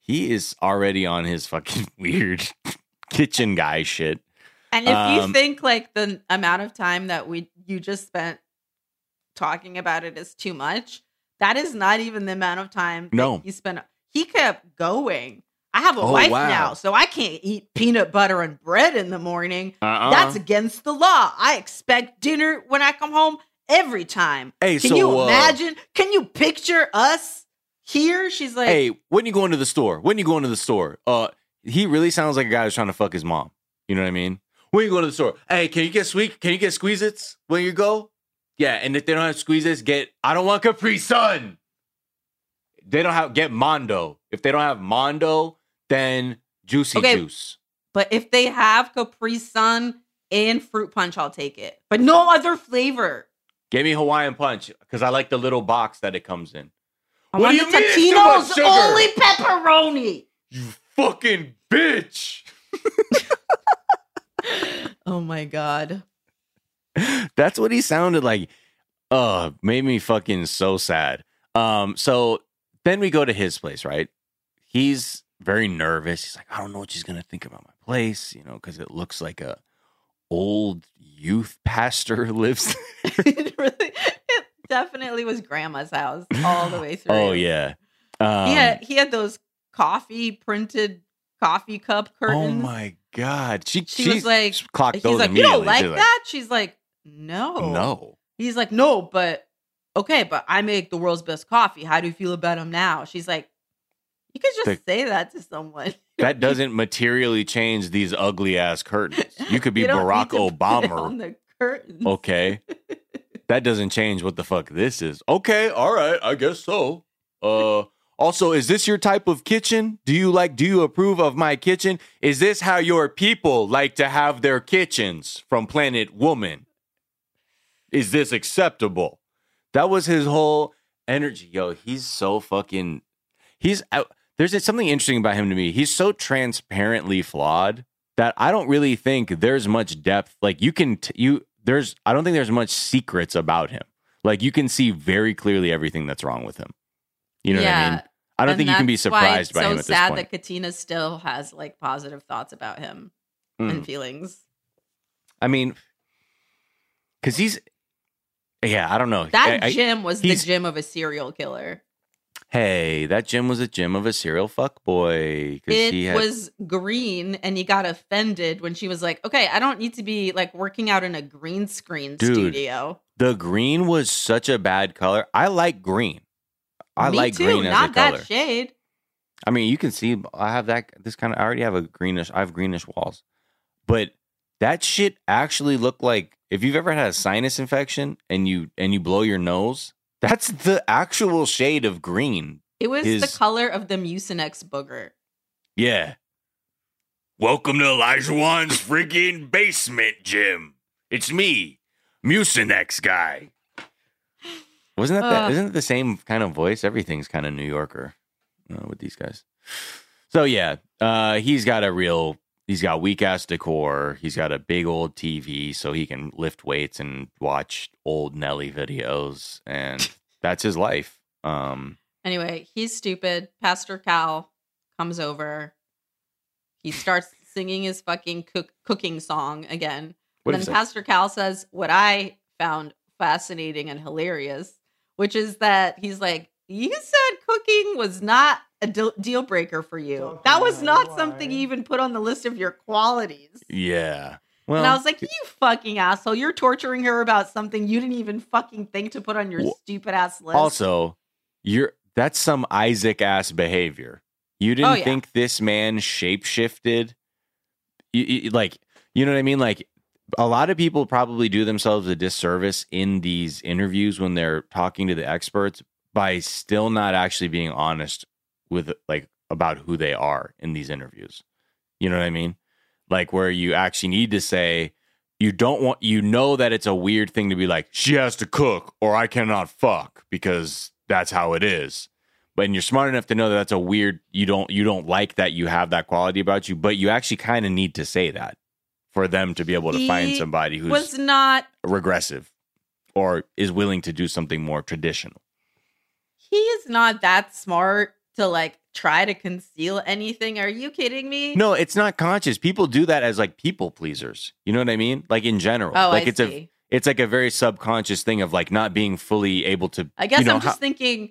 He is already on his fucking weird kitchen guy shit. And if you Um, think like the amount of time that we you just spent talking about it is too much, that is not even the amount of time that No. he spent. He kept going. I have a Oh, wife wow. now, so I can't eat peanut butter and bread in the morning. Uh-uh. That's against the law. I expect dinner when I come home every time. Hey, Can so, you uh, imagine? Can you picture us here? She's like, hey, when you going to the store? When you going to the store? Uh, he really sounds like a guy who's trying to fuck his mom. You know what I mean? When you go to the store? Hey, can you get sweet? Can you get Squeezits when you go? Yeah, and if they don't have Squeezits, get. I don't want Capri Sun. They don't have get Mondo. If they don't have Mondo, then Juicy Okay. Juice. but if they have Capri Sun and fruit punch, I'll take it. But no other flavor. Give me Hawaiian Punch because I like the little box that it comes in. I What want do the you mean Totino's only pepperoni. You fucking bitch. Oh my god. That's what he sounded like. Uh, made me fucking so sad. Um, so then we go to his place, right? He's very nervous. He's like, I don't know what she's gonna think about my place, you know, because it looks like a old youth pastor lives. it really it definitely was grandma's house all the way through. oh yeah. Um, he had he had those coffee printed coffee cup curtains. oh my god. She She was like, clocked He's those like, you don't like She's that? She's like, no. No. He's like, no, but okay, but I make the world's best coffee. How do you feel about him now? She's like, you could just The- say that to someone. That doesn't materially change these ugly ass curtains. You could be You Barack need to put it Obama. on the curtains. Okay. that doesn't change what the fuck this is. Okay, all right, I guess so. Uh also, is this your type of kitchen? Do you like do you approve of my kitchen? Is this how your people like to have their kitchens from Planet Woman? Is this acceptable? That was his whole energy. Yo, he's so fucking he's out there's something interesting about him to me. He's so transparently flawed that I don't really think there's much depth. Like you can t- you there's I don't think there's much secrets about him. Like you can see very clearly everything that's wrong with him. You know what I mean? I don't and think you can be surprised by so him at this sad point. that Katina still has like positive thoughts about him Mm. and feelings. I mean, because he's, yeah, I don't know. That I- gym was the gym of a serial killer. hey, that gym was a gym of a serial fuck boy. It he had, was green, and he got offended when she was like, "Okay, I don't need to be like working out in a green screen Dude, studio." the green was such a bad color. I like green. I Me like too, green as not a color. that shade. I mean, you can see I have that this kind of I already have a greenish I have greenish walls. But that shit actually looked like if you've ever had a sinus infection and you and you blow your nose, that's the actual shade of green. It was His- the color of the Mucinex booger. Yeah. Welcome to Elijah Wan's freaking basement gym. It's me, Mucinex guy. Wasn't that, that isn't it the same kind of voice? Everything's kind of New Yorker uh, with these guys. So yeah, uh, he's got a real he's got weak ass decor. He's got a big old TV so he can lift weights and watch old Nelly videos, and that's his life. Um, Anyway, he's stupid. Pastor Cal comes over. He starts singing his fucking cook- cooking song again. then? Pastor Cal says what I found fascinating and hilarious, which is that he's like, "You said cooking was not a deal deal breaker for you. Don't that was not why." something you even put on the list of your qualities." Yeah. Well, and I was like, "You fucking asshole! You're torturing her about something you didn't even fucking think to put on your Well, stupid ass list." Also, you're that's some Isaac ass behavior. You didn't Oh, yeah. think this man shapeshifted. You, you- like, you know what I mean? Like, a lot of people probably do themselves a disservice in these interviews when they're talking to the experts by still not actually being honest with like about who they are in these interviews. You know what I mean? Like where you actually need to say you don't want you know that it's a weird thing to be like she has to cook or I cannot fuck because that's how it is. But and you're smart enough to know that that's a weird you don't you don't like that you have that quality about you, but you actually kind of need to say that for them to be able to find somebody who's was not regressive or is willing to do something more traditional. he is not that smart to like try to conceal anything. Are you kidding me? No, it's not conscious. People do that as like people pleasers. You know what I mean? Like in general. Oh, like I it's see. a it's like a very subconscious thing of like not being fully able to I guess you know, I'm just how- thinking,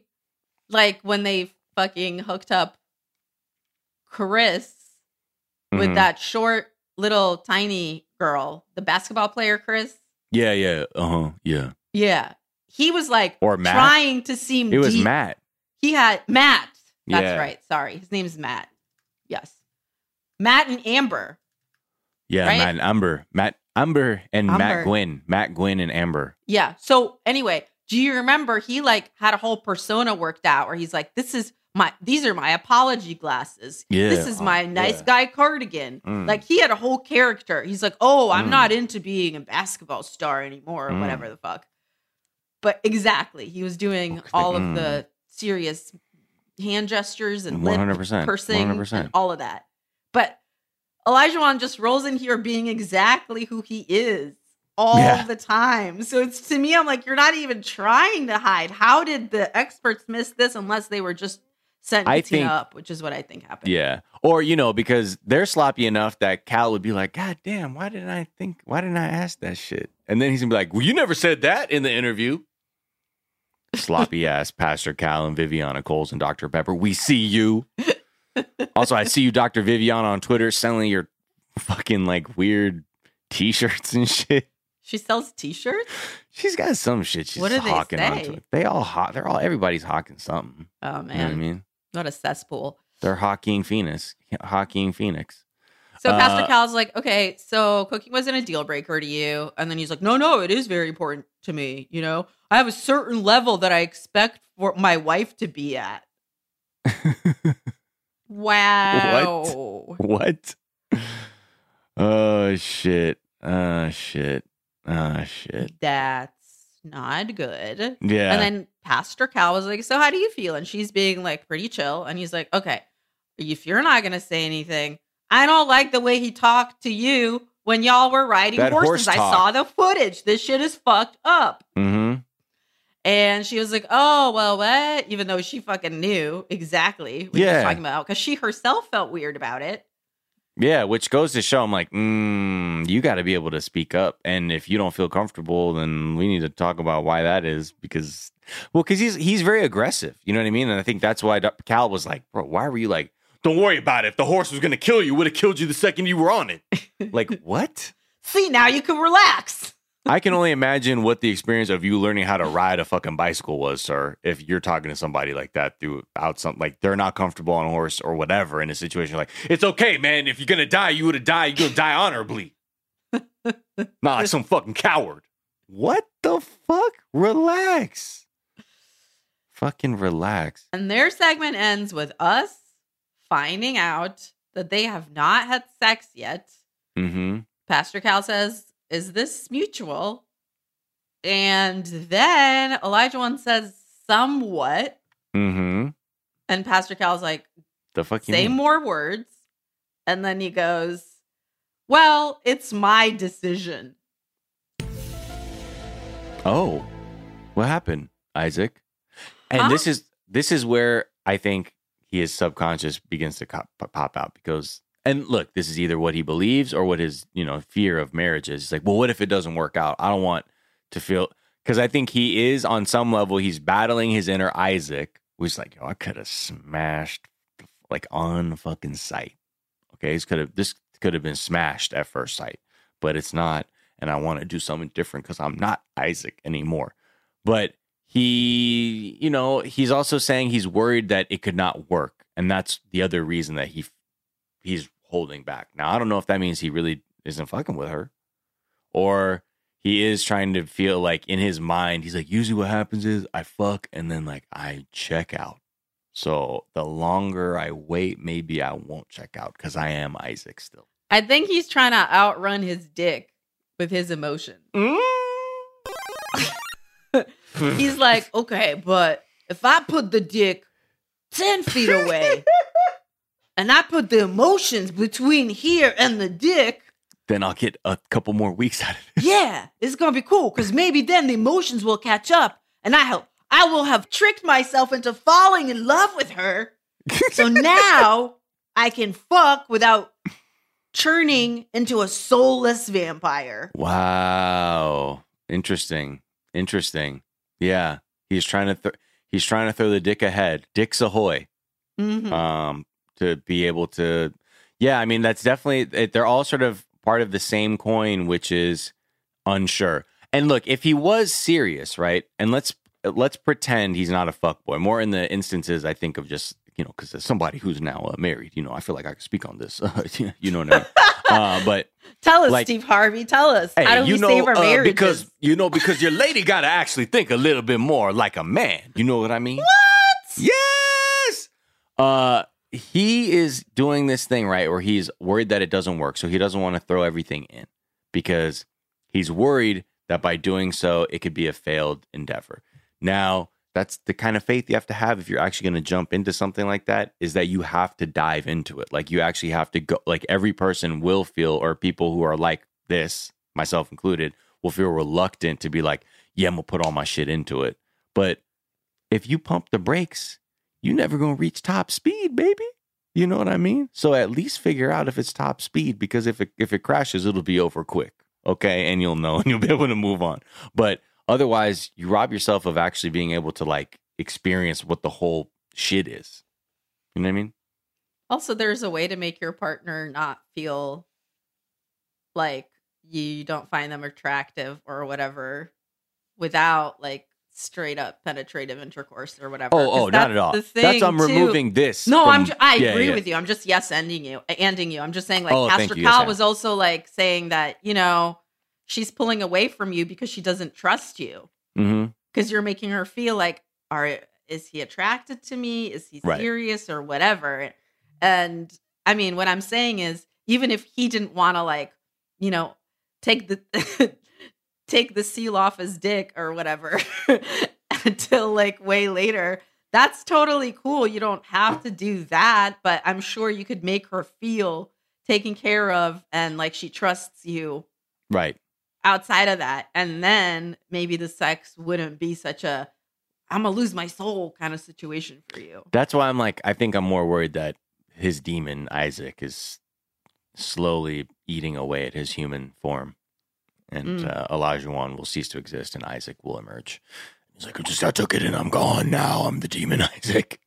like when they fucking hooked up Chris with Mhm. that short little tiny girl, the basketball player Chris. Yeah, yeah. Uh-huh. Yeah. Yeah, he was like Or Matt. trying to seem. It was deep. Matt. He had Matt. That's Yeah. right. Sorry, his name is Matt. Yes, Matt and Amber. Yeah, Right? Matt and Amber. Matt Amber and Amber. Matt Gwynn. Matt Gwynn and Amber. Yeah. So anyway, do you remember he like had a whole persona worked out where he's like, this is my these are my apology glasses. Yeah. This is my Oh, nice yeah. guy cardigan. Mm. Like he had a whole character. He's like, oh, I'm Mm. not into being a basketball star anymore or Mm. whatever the fuck. But exactly, he was doing all of mm. the serious hand gestures and 100%, pursing 100%. and all of that. But Elijah Wan just rolls in here being exactly who he is all Yeah. the time. So it's to me, I'm like, you're not even trying to hide. How did the experts miss this unless they were just Katina think- up, which is what I think happened. Yeah. Or, you know, because they're sloppy enough that Cal would be like, God damn, why didn't I think, why didn't I ask that shit? And then he's gonna be like, Well, you never said that in the interview. Sloppy ass Pastor Cal and Viviana Coles and Dr. Pepper. We see you. also, I see you, Dr. Viviana, on Twitter selling your fucking like weird t-shirts and shit. She sells T-shirts. She's got some shit she's What do they hawking onto say? it. They all hawk. They're all everybody's hawking something. Oh You know what man, I mean? What a cesspool. They're hawking Phoenix, hawking Phoenix. So Uh, Pastor Cal's like, okay, so cooking wasn't a deal breaker to you, and then he's like, no, no, it is very important to me. You know, I have a certain level that I expect for my wife to be at. Wow. What? what? Oh shit. Oh shit. Oh shit. That's not good. Yeah. And then Pastor Cal was like, So how do you feel? And she's being like pretty chill. And he's like, Okay, if you're not gonna say anything, I don't like the way he talked to you when y'all were riding That horse horses. I saw the footage. This shit is fucked up. mm-hmm. And she was like, Oh, well, what? Even though she fucking knew exactly what he Yeah. was talking about. Because she herself felt weird about it. Yeah, which goes to show I'm like, mm, you got to be able to speak up, and if you don't feel comfortable, then we need to talk about why that is. Because, well, because he's he's very aggressive, you know what I mean, and I think that's why Cal was like, bro, why were you like, don't worry about it. If the horse was gonna kill you, would have killed you the second you were on it. like what? See, now you can relax. I can only imagine what the experience of you learning how to ride a fucking bicycle was, sir. If you're talking to somebody like that throughout something like they're not comfortable on a horse or whatever in a situation like it's okay, man. If you're gonna die, you would have died. You're gonna die honorably. not like some fucking coward. What the fuck? Relax. Fucking relax. And their segment ends with us finding out that they have not had sex yet. Mm-hmm. Pastor Cal says, Is this mutual? And then Elijah one says, Somewhat. Mm-hmm. And Pastor Cal's like, The fuck Say mean? more words. And then he goes, Well, it's my decision. Oh, what happened, Isaac? And Huh? this is this is where I think his subconscious begins to cop, pop out because and look, this is either what he believes or what his you know fear of marriage is. He's like, well, what if it doesn't work out? I don't want to feel because I think he is on some level he's battling his inner Isaac, who's like, yo, I could have smashed like on fucking sight. Okay, this could have this could have been smashed at first sight, but it's not and I want to do something different because I'm not Isaac anymore. But he, you know, he's also saying he's worried that it could not work, and that's the other reason that he he's holding back. Now I don't know if that means he really isn't fucking with her, or he is trying to feel like in his mind he's like, usually what happens is I fuck and then like I check out. So the longer I wait, maybe I won't check out because I am Isaac still. I think he's trying to outrun his dick with his emotions. Mm. He's like, okay, but if I put the dick 10 feet away and I put the emotions between here and the dick, then I'll get a couple more weeks out of it. yeah, it's to be cool because maybe then the emotions will catch up and I help. I will have tricked myself into falling in love with her. So now I can fuck without churning into a soulless vampire. Wow. Interesting. Interesting. Yeah. He's trying to th- he's trying to throw the dick ahead. Dicks ahoy. Mhm. Um to be able to Yeah, I mean that's definitely it, they're all sort of part of the same coin which is unsure. And look, if he was serious, right? And let's let's pretend he's not a fuckboy. More in the instances I think of just you know, because as somebody who's now uh, married, you know, I feel like I can speak on this. you know what I mean? uh, but Tell us, like- Steve Harvey. Tell us. Hey, How do you we know, save our uh, marriages? because you know, because your lady got to actually think a little bit more like a man. You know what I mean? what? Yes. Uh, he is doing this thing right where he's worried that it doesn't work, so he doesn't want to throw everything in because he's worried that by doing so it could be a failed endeavor. Now, that's the kind of faith you have to have if you're actually going to jump into something like that is that you have to dive into it. Like you actually have to go like every person will feel or people who are like this, myself included, will feel reluctant to be like, yeah, I'm going to put all my shit into it. But if you pump the brakes, you never going to reach top speed, baby. You know what I mean? So at least figure out if it's top speed because if it if it crashes, it'll be over quick. Okay, and you'll know and you'll be able to move on. But otherwise, you rob yourself of actually being able to like experience what the whole shit is. You know what I mean? Also, there's a way to make your partner not feel like you don't find them attractive or whatever without like straight up penetrative intercourse or whatever. Oh, oh, not at all. That's I'm too. removing this. No, from- I'm. Ju- I yeah, agree yeah. with you. I'm just yes ending you, eh, ending you. I'm just saying like Oh, Pastor you. Yes, was also like saying that you know she's pulling away from you because she doesn't trust you mm-hmm. because you're making her feel like are is he attracted to me? Is he Right. serious or whatever? And I mean, what I'm saying is even if he didn't want to like you know take the take the seal off his dick or whatever until like way later. That's totally cool. You don't have to do that but i'm sure you could make her feel taken care of and like she trusts you Right. outside of that. And then maybe the sex wouldn't be such a i'm gonna lose my soul kind of situation for you. That's why I'm like, I think I'm more worried that his demon Isaac is slowly eating away at his human form, and Mm. uh, Elijah one will cease to exist, and Isaac will emerge. He's like, I just I took it and I'm gone now. I'm the demon Isaac.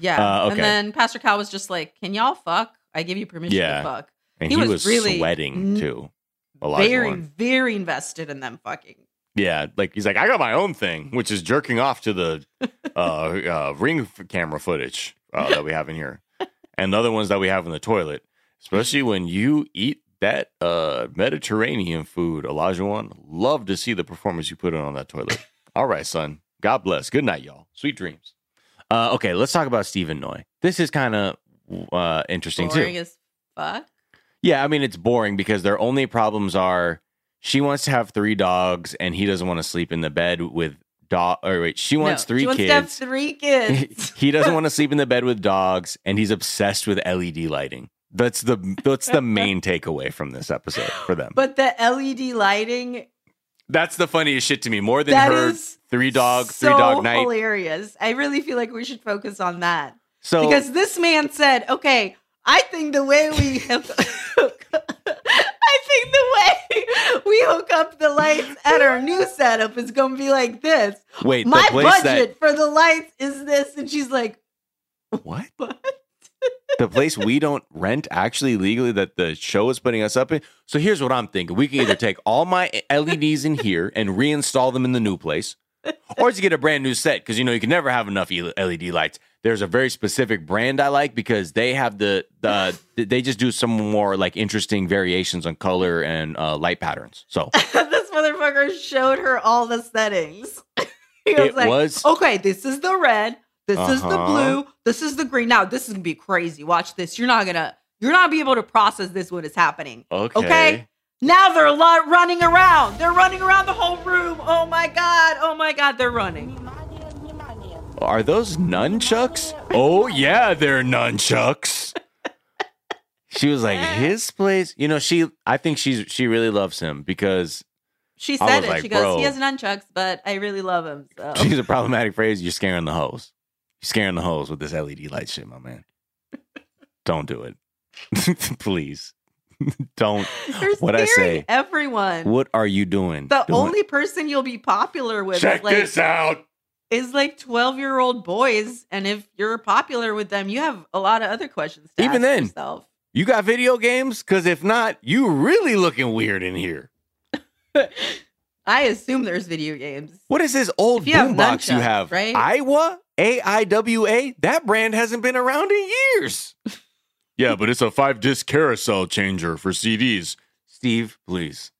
yeah Uh, okay. and then pastor cal was just like can y'all fuck i give you permission Yeah. to fuck And He he, was was, really sweating too. Elijah very very invested in them fucking Yeah, like he's like, I got my own thing, which is jerking off to the uh, uh, ring camera footage uh, that we have in here, and the other ones that we have in the toilet. Especially when you eat that uh, Mediterranean food, Elijah one. Love to see the performance you put in on that toilet. All right, son. God bless. Good night, y'all. Sweet dreams. Uh, okay, let's talk about Stephen Noy. This is kind of uh, interesting too. boring as fuck Yeah, I mean it's boring because their only problems are she wants to have three dogs and he doesn't want to sleep in the bed with dog or wait, she wants No, three she wants to have kids. three kids he doesn't want to sleep in the bed with dogs and he's obsessed with LED lighting. That's the that's the main takeaway from this episode for them. But the LED lighting that's the funniest shit to me. More than that her three dog, so three dog night. hilarious. I really feel like we should focus on that So because this man said, "Okay, I think the way we hook, I think the way we hook up the lights at our new setup is going to be like this. wait, My budget for the lights is this," and she's like, what? "What?" The place we don't rent actually legally that the show is putting us up in. So here's what I'm thinking: we can either take all my LEDs in here and reinstall them in the new place, or just get a brand new set because you know you can never have enough LED lights. There's a very specific brand I like because they have the the they just do some more like interesting variations on color and uh, light patterns. So this motherfucker showed her all the settings. he was it like, was okay, this is the red, this is the Uh-huh. blue, this is the green. Now this is gonna be crazy. Watch this. You're not gonna you're not be able to process this when it's happening. okay. Okay. Now they're lo- running around. They're running around the whole room. Oh my god. Oh my god. They're running. Are those nunchucks? Oh yeah, they're nunchucks. She was like, his place. You know, she. I think she's. She really loves him because She said it. like, she goes, he has nunchucks, but I really love him. So she's a problematic phrase. You're scaring the hoes. You're scaring the hoes with this LED light shit, my man. Don't do it, please. Don't. You're What'd I say? everyone. What are you doing? the Doing- only person you'll be popular with Check is like this out. is like 12 year old boys and if you're popular with them you have a lot of other questions to Even ask then. yourself You got video games? Because if not, you really looking weird in here. i assume there's video games What is this old If you boombox you have? right? Aiwa? A I W A? That brand hasn't been around in years. yeah, but it's a five disc carousel changer for CDs. Steve, please.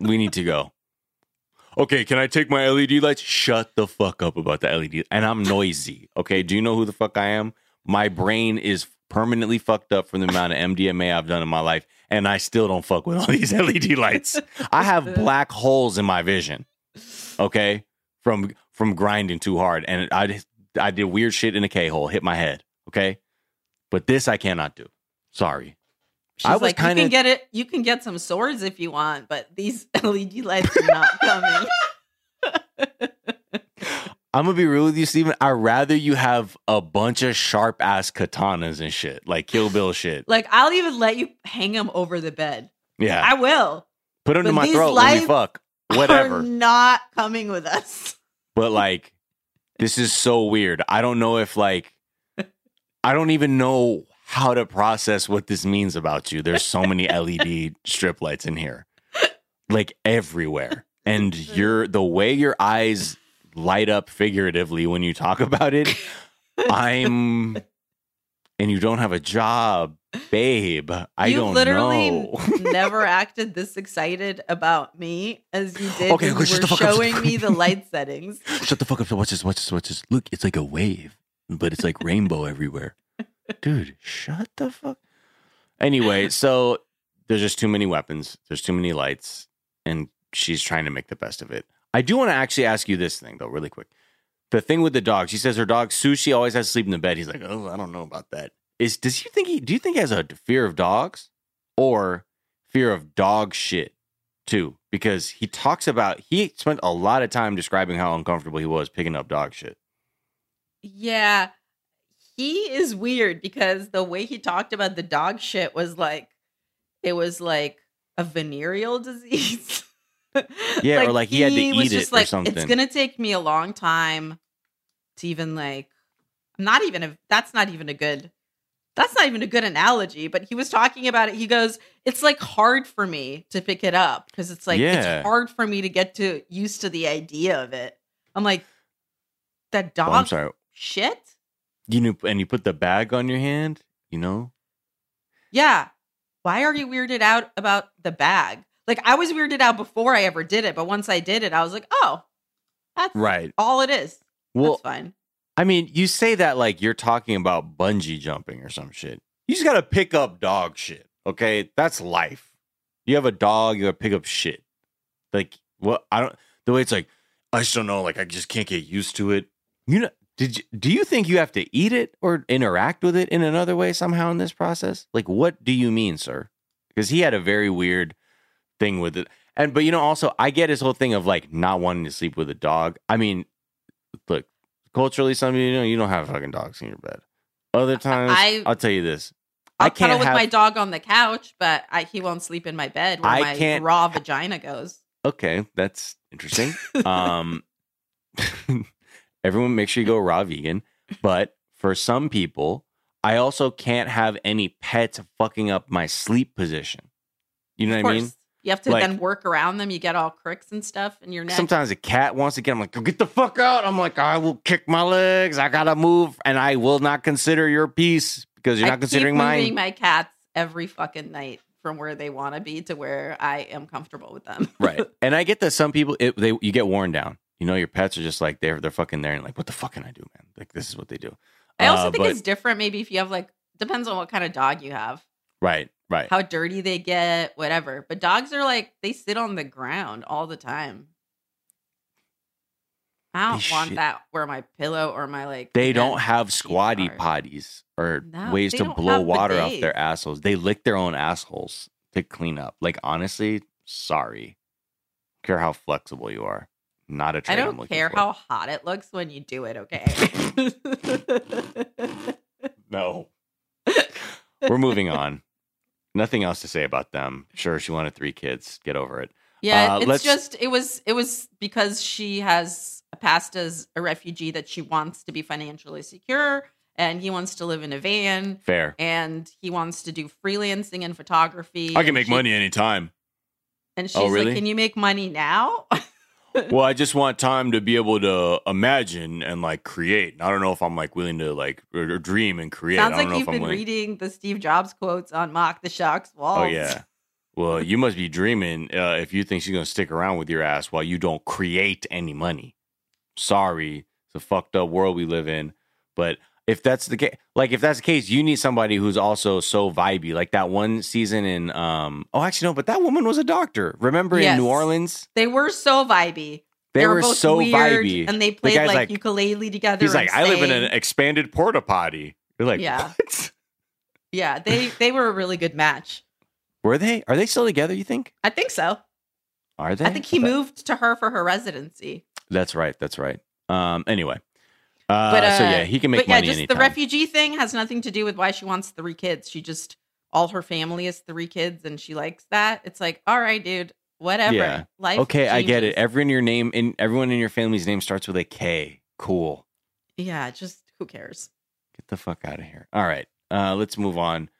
we need to go. Okay, can I take my LED lights? Shut the fuck up about the LED. And I'm noisy. Okay, do you know who the fuck I am? My brain is permanently fucked up from the amount of MDMA I've done in my life, and I still don't fuck with all these LED lights. I have black holes in my vision. Okay, from from grinding too hard, and I I did weird shit in a K hole, hit my head. Okay, but this I cannot do. Sorry. she's I was like you kinda- can get it you can get some swords if you want but these led lights are not coming I'm gonna be real with you, Steven. I'd rather you have a bunch of sharp ass katanas and shit, like Kill Bill shit. like i'll even let you hang them over the bed Yeah, i will put them to my throat when we lights fuck. Whatever. not coming with us but like, this is so weird. I don't know if like, I don't even know how to process what this means about you. There's so many LED strip lights in here, like everywhere. And your the way your eyes light up figuratively when you talk about it, I'm and you don't have a job, babe. I you don't literally know. never acted this excited about me as you did Okay, you were the fuck up. showing me the light settings. Shut the fuck up. So watch this, watch this, watch this. Look, it's like a wave, but it's like rainbow everywhere. Dude, shut the fuck. Anyway, so there's just too many weapons. There's too many lights, and she's trying to make the best of it. I do want to actually ask you this thing though, really quick. The thing with the dog, she says her dog Sushi always has to sleep in the bed. He's like, oh, I don't know about that. Is does he think he? Do you think he has a fear of dogs or fear of dog shit too? Because he talks about he spent a lot of time describing how uncomfortable he was picking up dog shit. Yeah. He is weird because the way he talked about the dog shit was like it was like a venereal disease. Yeah, or like he had to eat it or something. It's gonna take me a long time to even like not even a that's not even a good that's not even a good analogy, but he was talking about it. He goes, It's like hard for me to pick it up because it's like Yeah. it's hard for me to get to used to the idea of it. I'm like, that dog Oh, I'm sorry. shit? You knew, and you put the bag on your hand. You know, Yeah. Why are you weirded out about the bag? Like I was weirded out before I ever did it, but once I did it, I was like, oh, that's right? all it is. Well, that's fine. I mean, you say that like you're talking about bungee jumping or some shit. You just gotta pick up dog shit. Okay, that's life. You have a dog, you gotta pick up shit. Like what? I don't. The way it's like, I just don't know. Like I just can't get used to it. You know? Did you, do you think you have to eat it or interact with it in another way somehow in this process? Like, what do you mean, sir? Because he had a very weird thing with it. And but you know, also I get his whole thing of like not wanting to sleep with a dog. I mean, look, culturally, some of you know you don't have fucking dogs in your bed. Other times, I- will tell you this: I'll I can't cuddle with have. my dog on the couch, but I, he won't sleep in my bed where I my can't- raw vagina goes. okay, that's interesting. um, everyone, make sure you go raw vegan. But for some people, I also can't have any pets fucking up my sleep position. You know of what course, I mean? You have to Like- then work around them. You get all cricks and stuff in your neck. Sometimes a cat wants to get. I'm like, go get the fuck out. I'm like, I will kick my legs. I gotta move, and I will not consider your piece because you're I not considering keep moving mine. my cats every fucking night from where they want to be to where I am comfortable with them. right. And I get that some people, it, they you get worn down. You know, your pets are just like they're they're fucking there, and like, what the fuck can I do, man? Like this is what they do. I also Uh, think but- it's different. Maybe if you have like depends on what kind of dog you have, right, right. how dirty they get, whatever. But dogs are like they sit on the ground all the time. I don't They want shit- that where my pillow or my like. They don't have squatty are. potties or No, ways to blow water off their assholes. They lick their own assholes to clean up. Like honestly, sorry. Care how flexible you are. Not a I trait I'm don't care for. how hot it looks when you do it. Okay. No. We're moving on. Nothing else to say about them. Sure, she wanted three kids. Get over it. Yeah, Uh, it's just it was it was because she has passed as a refugee that she wants to be financially secure and he wants to live in a van Fair. and he wants to do freelancing and photography. I can make she- money anytime. And she's Oh, really? like, "Can you make money now?" Well, I just want time to be able to imagine and like create. I don't know if I'm like willing to like or, or dream and create. Sounds I don't like know you've if I'm been willing. reading the Steve Jobs quotes on Mock the Shock's wall. Oh yeah. Well, you must be dreaming uh, if you think she's gonna stick around with your ass while you don't create any money. Sorry, it's a fucked up world we live in. But if that's the case, like if that's the case, you need somebody who's also so vibey. Like that one season in, um, oh, actually no, but that woman was a doctor. Remember Yes. in New Orleans, They were so vibey. they, were, both so weird, vibey. and they played guy's like, like- ukulele together. He's like, and I live in an expanded porta potty. You're like, Yeah. what? Yeah, they they were a really good match. Were they? Are they still together? You think? I think so. Are they? I think he thought- moved to her for her residency. That's right. That's right. Um. Anyway. Uh, But uh, so yeah, he can make but yeah, just anytime. the refugee thing has nothing to do with why she wants three kids. She just all her family is three kids, and she likes that. It's like, all right, dude, whatever. Yeah. Life. okay, I get it. Everyone in your name and everyone in your family's name starts with a K. Cool. yeah, just who cares? Get the fuck out of here. All right. uh, let's move on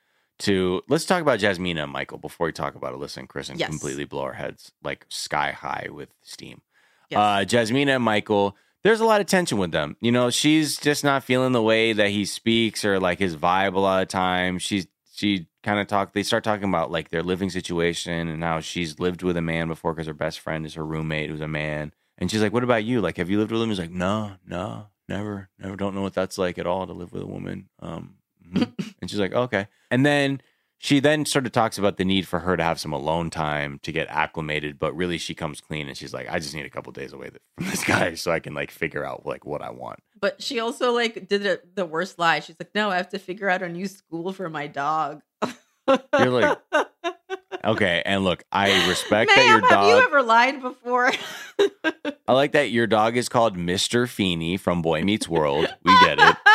to let's talk about Jasmina and Michael before we talk about Alyssa and Chris and Yes. completely blow our heads like sky high with steam. Yes. Uh, Jasmina and Michael, there's a lot of tension with them. You know, she's just not feeling the way that he speaks or like his vibe a lot of times. She's she kind of talk. They start talking about like their living situation and how she's lived with a man before because her best friend is her roommate who's a man. And she's like, "What about you? Like, have you lived with him?" He's like, "No, no, never, never. Don't know what that's like at all to live with a woman." Um, mhm. and she's like, "Okay." And then she then sort of talks about the need for her to have some alone time to get acclimated, but really she comes clean and she's like, "I just need a couple days away from this guy so I can like figure out like what I want." But she also like did the worst lie. She's like, no, I have to figure out a new school for my dog. You're like, Okay, and look, I respect that Ma'am, your have dog. you ever lied before? I like that your dog is called Mister Feeney from Boy Meets World. We get it.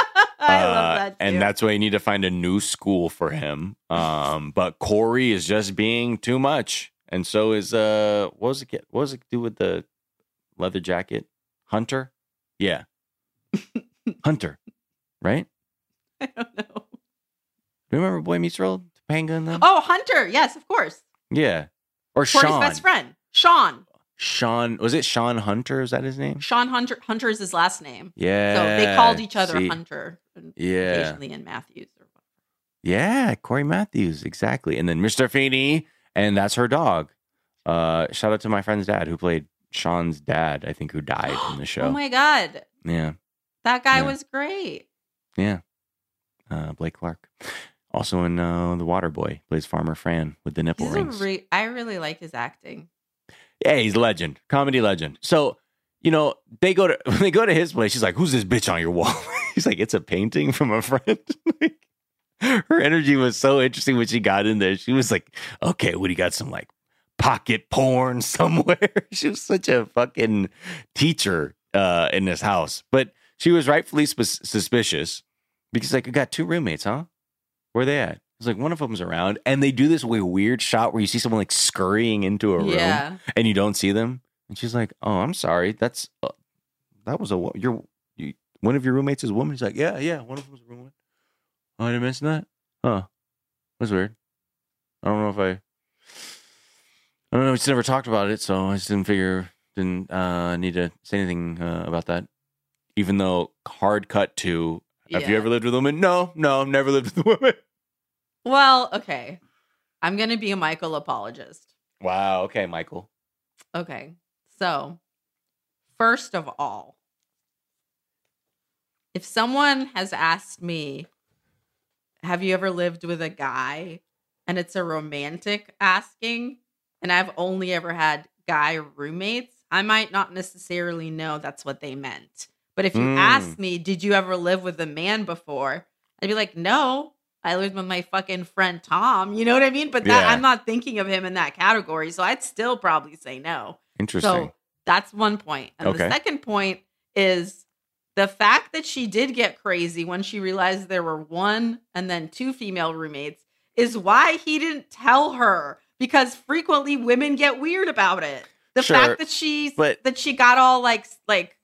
I Uh, love that too. and that's why you need to find a new school for him. Um, but Corey is just being too much, and so is uh, what was it? get- What was it do with the leather jacket? Hunter, yeah, Hunter, right? I don't know. Do you remember Boy Meets World? Topanga and them? Oh, Hunter. Yes, of course. yeah, or Corey's Shawn. best friend. Shawn. Shawn was it? Shawn Hunter? Is that his name? Shawn Hunter. Hunter is his last name. Yeah. So they called each other see? Hunter. Yeah. Occasionally in Matthews. Or Yeah, Corey Matthews, exactly. And then Mr. Feeney, and that's her dog. Uh, shout out to my friend's dad who played Shawn's dad, I think, who died in the show. Oh my God. yeah, That guy Yeah. was great. yeah. Uh, Blake Clark, also in uh, The Waterboy, plays Farmer Fran with the nipple He's rings. re- I really like his acting. Yeah, he's legend, comedy legend. So you know they go to they go to his place. She's like, "Who's this bitch on your wall?" he's like, "It's a painting from a friend." Like, her energy was so interesting when she got in there. She was like, "Okay, what do you got? Some like pocket porn somewhere?" she was such a fucking teacher uh, in this house, but she was rightfully sus- suspicious because like, I got two roommates, huh? Where they at? It's like one of them's around, and they do this way weird shot where you see someone like scurrying into a room Yeah. and you don't see them. And she's like, "Oh, I'm sorry. That's uh, that was a your you, one of your roommates is a woman." He's like, "Yeah, yeah, one of them was a roommate." Oh, I didn't mention that. Huh? That's weird. I don't know if I. I don't know. We just never talked about it, so I just didn't figure didn't uh, need to say anything uh, about that. Even though hard cut to, have you ever lived with a woman? No, no, I've never lived with a woman. Well, okay. I'm going to be a Michael apologist. Wow. Okay, Michael. Okay. So, first of all, if someone has asked me, Have you ever lived with a guy? and it's a romantic asking, and I've only ever had guy roommates, I might not necessarily know that's what they meant. But if you Mm. ask me, Did you ever live with a man before? I'd be like, No. I lived with my fucking friend Tom. You know what I mean? But that Yeah. I'm not thinking of him in that category. So I'd still probably say no. Interesting. So that's one point. And Okay. the second point is the fact that she did get crazy when she realized there were one and then two female roommates is why he didn't tell her because frequently women get weird about it. The Sure, fact that she but- that she got all like like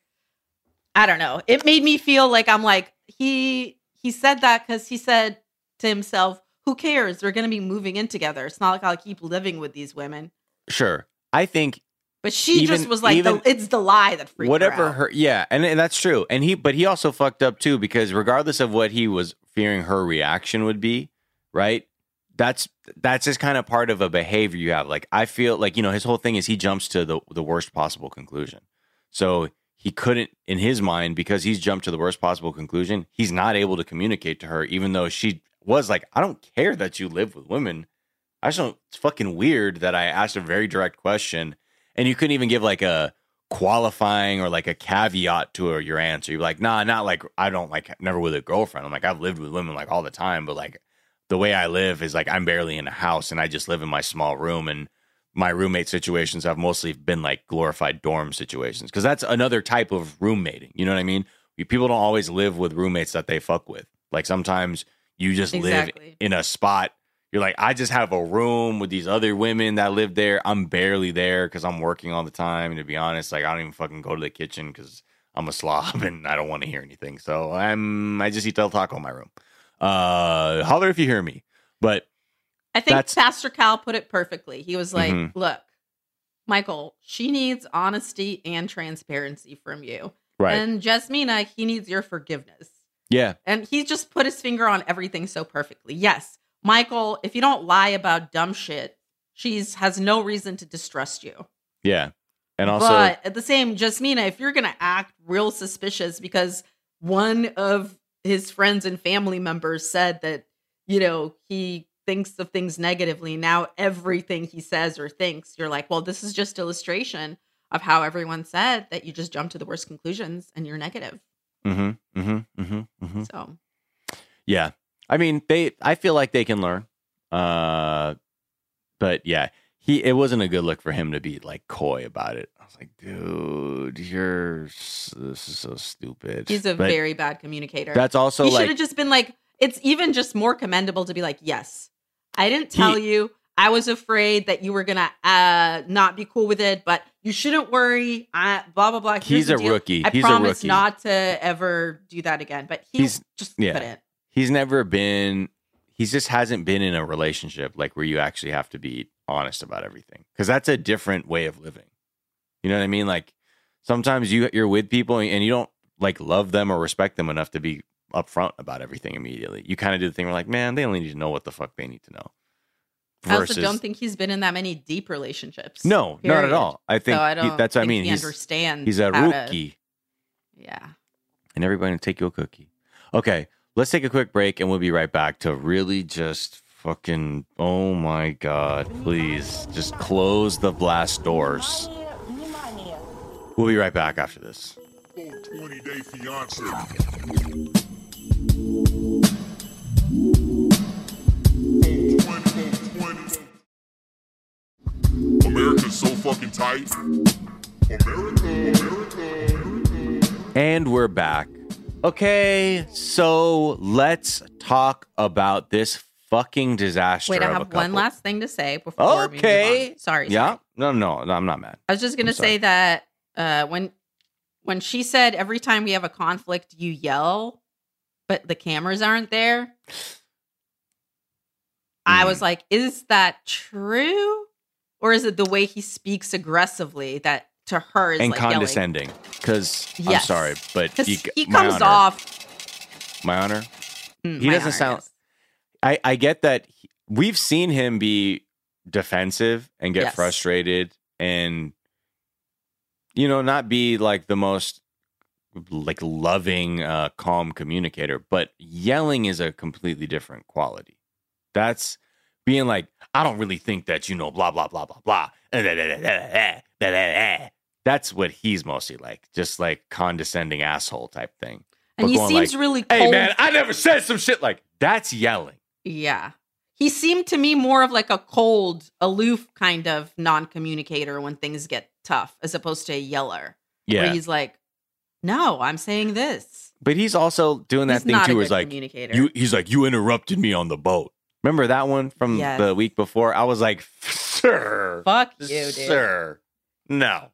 I don't know. It made me feel like I'm like he he said that cuz he said to himself, who cares? They're going to be moving in together. It's not like I'll keep living with these women. sure. I think But she Even- just was like, even- the, it's the lie that freaked whatever her. out. her yeah and, and that's true and he but he also fucked up too because regardless of what he was fearing her reaction would be right that's that's just kind of part of a behavior you have like i feel like you know his whole thing is he jumps to the the worst possible conclusion so he couldn't in his mind because he's jumped to the worst possible conclusion he's not able to communicate to her even though she was like i don't care that you live with women i just don't it's fucking weird that i asked a very direct question and you couldn't even give like a qualifying or like a caveat to your answer. You're like, nah, not like I don't like never with a girlfriend. I'm like I've lived with women like all the time, but like the way I live is like I'm barely in a house and I just live in my small room and my roommate situations have mostly been like glorified dorm situations because that's another type of roommating. You know what I mean? People don't always live with roommates that they fuck with. Like sometimes you just live in a spot you're like, I just have a room with these other women that live there. I'm barely there because I'm working all the time. And to be honest, like I don't even fucking go to the kitchen because I'm a slob and I don't want to hear anything. So I'm I just eat Del Taco in my room. Uh, holler if you hear me. But I think Pastor Cal put it perfectly. He was like, Mhm. "Look, Michael, she needs honesty and transparency from you, right, and Jasmina, he needs your forgiveness." Yeah, And he just put his finger on everything so perfectly. Yes, Michael, if you don't lie about dumb shit, she's has no reason to distrust you. yeah, and also but at the same, Jasmina, if you're gonna act real suspicious because one of his friends and family members said that, you know, he thinks of things negatively, now everything he says or thinks, you're like, well, this is just illustration of how everyone said that you just jump to the worst conclusions and you're negative. Hmm hmm hmm hmm So Yeah. I mean, they I feel like they can learn. Uh but yeah, he it wasn't a good look for him to be like coy about it. I was like, dude, you're this is so stupid. he's a But very bad communicator. That's also he should have just been like, it's even just more commendable to be like, yes, I didn't tell you. I was afraid that you were gonna uh, not be cool with it, but you shouldn't worry. I, blah blah blah. Here's he's a rookie. I he's a promise not to ever do that again. But he He's- just yeah. couldn't. he's never been he just hasn't been in a relationship like where you actually have to be honest about everything because that's a different way of living you know what i mean like sometimes you you're with people and you don't like love them or respect them enough to be upfront about everything immediately you kind of do the thing where like man they only need to know what the fuck they need to know I also don't think he's been in that many deep relationships. no not at all i think So I he- don't. that's what i mean He he's understands. he's a how to- rookie yeah. and everybody will take you a cookie. Okay, let's take a quick break and we'll be right back to really just fucking oh my god, please just close the blast doors. We'll be right back after this. Full 20 day fiance. America's so fucking tight. America, America, America. And we're back. Okay, so let's talk about this fucking disaster. Wait, I have one last thing to say before we move Okay. on. Sorry. Yeah, sorry. no, no, no, I'm not mad. I was just gonna I'm sorry. say that uh, when when she said every time we have a conflict, you yell, but the cameras aren't there. I Hmm. was like, is that true, or is it the way he speaks aggressively that to her is and like condescending, because I'm sorry, but you, he comes honor- off. my honor. Mm, He my doesn't honor, sound- yes. I, I get that he- we've seen him be defensive and get Yes. frustrated and you know not be like the most like loving uh calm communicator but yelling is a completely different quality that's being like i don't really think that you know blah blah blah blah blah that's what he's mostly like just like condescending asshole type thing and But he seems like, really cold. hey man i never said some shit like that's yelling Yeah. He seemed to me more of like a cold, aloof kind of non communicator when things get tough, as opposed to a yeller. yeah Where he's like, no, I'm saying this. But he's also doing that he's thing too. good like you, he's like, you interrupted me on the boat. Remember that one from Yes. the week before? I was like, sir, Fuck you, dude. sir, no.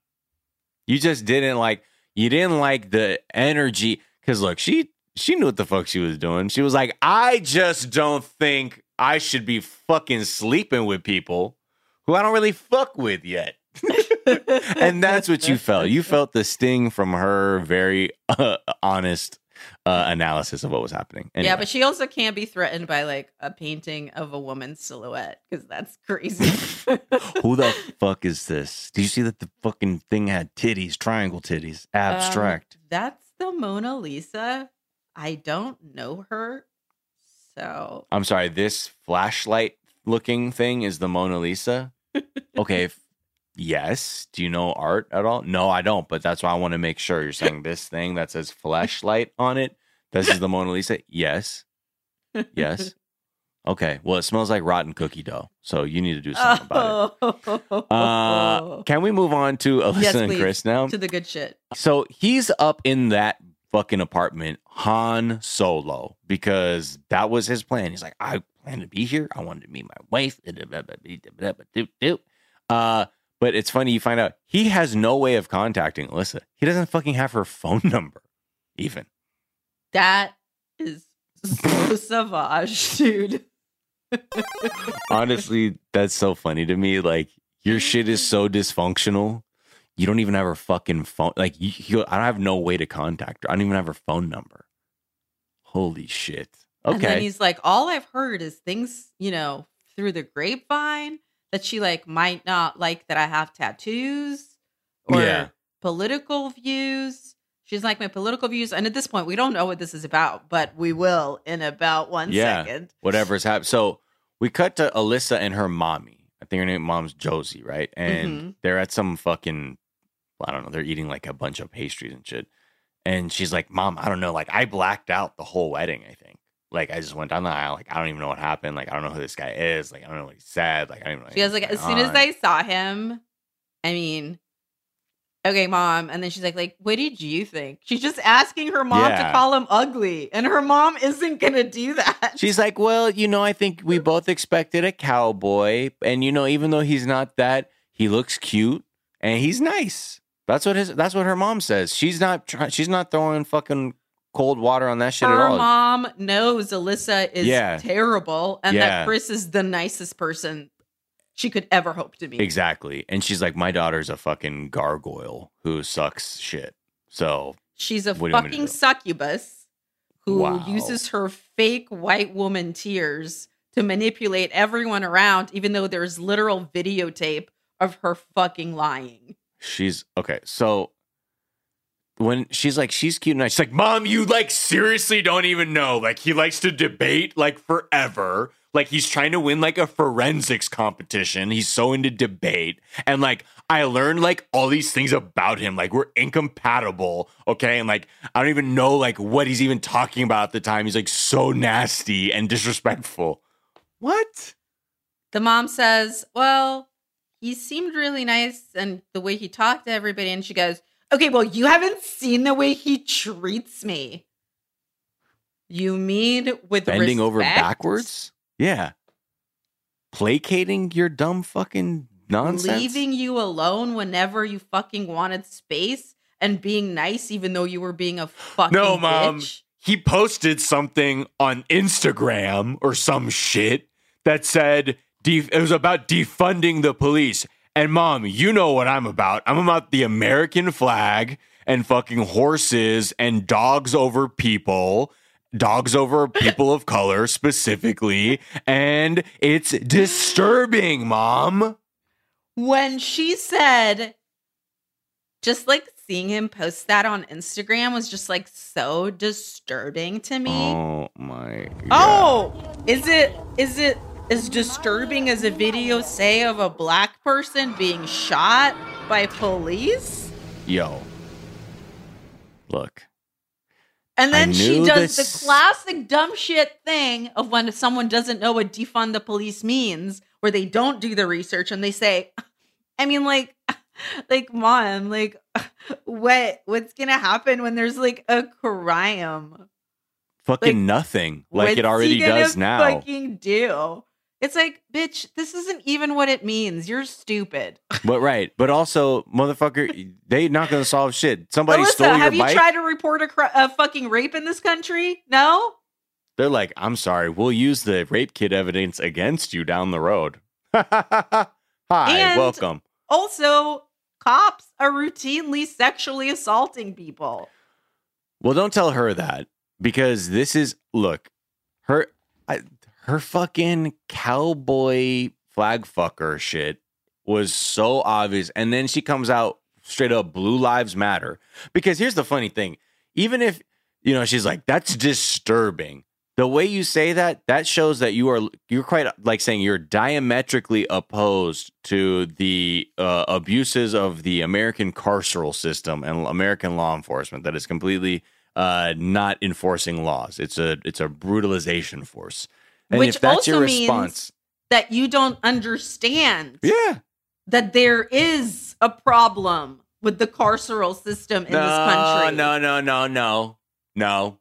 You just didn't like. You didn't like the energy because look, she she knew what the fuck she was doing. She was like, I just don't think I should be fucking sleeping with people who I don't really fuck with yet. and that's what you felt. You felt the sting from her very uh, honest uh, analysis of what was happening. Yeah, but she also can't be threatened by like a painting of a woman's silhouette because that's crazy. who the fuck is this? Did you see that the fucking thing had titties, triangle titties, abstract? Um, that's the Mona Lisa. I don't know her. So I'm sorry, this flashlight looking thing is the Mona Lisa. Okay, yes. Do you know art at all? No, I don't. But that's why I want to make sure you're saying this thing that says flashlight on it. This is the Mona Lisa. Yes, yes. Okay. Well, it smells like rotten cookie dough, so you need to do something about it. Uh, can we move on to Alyssa Yes, and please. Chris now? to the good shit. So he's up in that fucking apartment, Han Solo, because that was his plan. He's like, I plan to be here. I wanted to meet my wife. Uh, but it's funny, you find out he has no way of contacting Alyssa. He doesn't fucking have her phone number, even. That is so savage, dude. Honestly, that's so funny to me. Like your shit is so dysfunctional. You don't even have her fucking phone. Like you, you, I don't have no way to contact her. I don't even have her phone number. Holy shit. Okay. And then he's like, all I've heard is things, you know, through the grapevine that she like might not like that I have tattoos or Yeah. political views. She's like my political views. And at this point, we don't know what this is about, but we will in about one second. Yeah. Whatever's happened. So we cut to Alyssa and her mommy. I think her name mom's Josie, right? And Mhm. they're at some fucking I don't know, they're eating like a bunch of pastries and shit. And she's like, Mom, I don't know. Like I blacked out the whole wedding, I think. Like I just went down the aisle. Like I don't even know what happened. Like I don't know who this guy is. Like I don't know what he said. Like I don't even know. She was like, as soon as I saw him, I mean, okay, mom. And then she's like, like, what did you think? She's just asking her mom Yeah. to call him ugly. And her mom isn't gonna do that. She's like, well, you know, I think we both expected a cowboy, and you know, even though he's not that, he looks cute and he's nice. That's what his. That's what her mom says. She's not. Try, she's not throwing fucking cold water on that shit her at all. mom knows Alyssa is Yeah. terrible and Yeah. that Chris is the nicest person she could ever hope to be. Exactly. And she's like, my daughter's a fucking gargoyle who sucks shit. So She's a What do you want me to fucking do? succubus who Wow. uses her fake white woman tears to manipulate everyone around, even though there's literal videotape of her fucking lying. she's okay. So when she's like, she's cute and nice, she's like, Mom, you like seriously don't even know. Like he likes to debate like forever. Like he's trying to win like a forensics competition. He's so into debate. And like I learned like all these things about him. Like we're incompatible. Okay. And like I don't even know like what he's even talking about at the time. He's like so nasty and disrespectful. What? The mom says, Well, he seemed really nice and the way he talked to everybody. And she goes, Okay, well, you haven't seen the way he treats me. You mean with Bending over backwards? Yeah. Placating your dumb fucking nonsense. Leaving you alone whenever you fucking wanted space and being nice even though you were being a fucking No, Mom. bitch. he posted something on Instagram or some shit that said def- it was about defunding the police. And mom, you know what I'm about. I'm about the American flag and fucking horses and dogs over people, dogs over people of color specifically. And it's disturbing, mom. When she said, just like seeing him post that on Instagram was just like so disturbing to me. Oh my. Oh, God. Oh, is it is it as disturbing as a video say of a black person being shot by police? Yo. Look. And then she does this- the classic dumb shit thing of when someone doesn't know what defund the police means, where they don't do the research and they say, I mean, like, like, mom, like, what, what's gonna happen when there's like a crime? Fucking Like, nothing. Like it already does now. Fucking do. It's like, bitch, this isn't even what it means. You're stupid. But right, but also, motherfucker, they not gonna solve shit. Somebody Alyssa, stole your have you bike. tried to report a, cr- a fucking rape in this country? No. They're like, I'm sorry, we'll use the rape kit evidence against you down the road. Hi, And- welcome. Also, cops are routinely sexually assaulting people. Well, don't tell her that because this is look, her, I, her fucking cowboy flag fucker shit was so obvious, and then she comes out straight up, "Blue Lives Matter." Because here's the funny thing: even if you know she's like, "That's disturbing," the way you say that, that shows that you are you're quite like saying you're diametrically opposed to the uh, abuses of the American carceral system and American law enforcement. That is completely uh, not enforcing laws. It's a it's a brutalization force. And Which if that's your also means- response, That you don't understand yeah, that there is a problem with the carceral system in no, this country. no, no, no, no, no.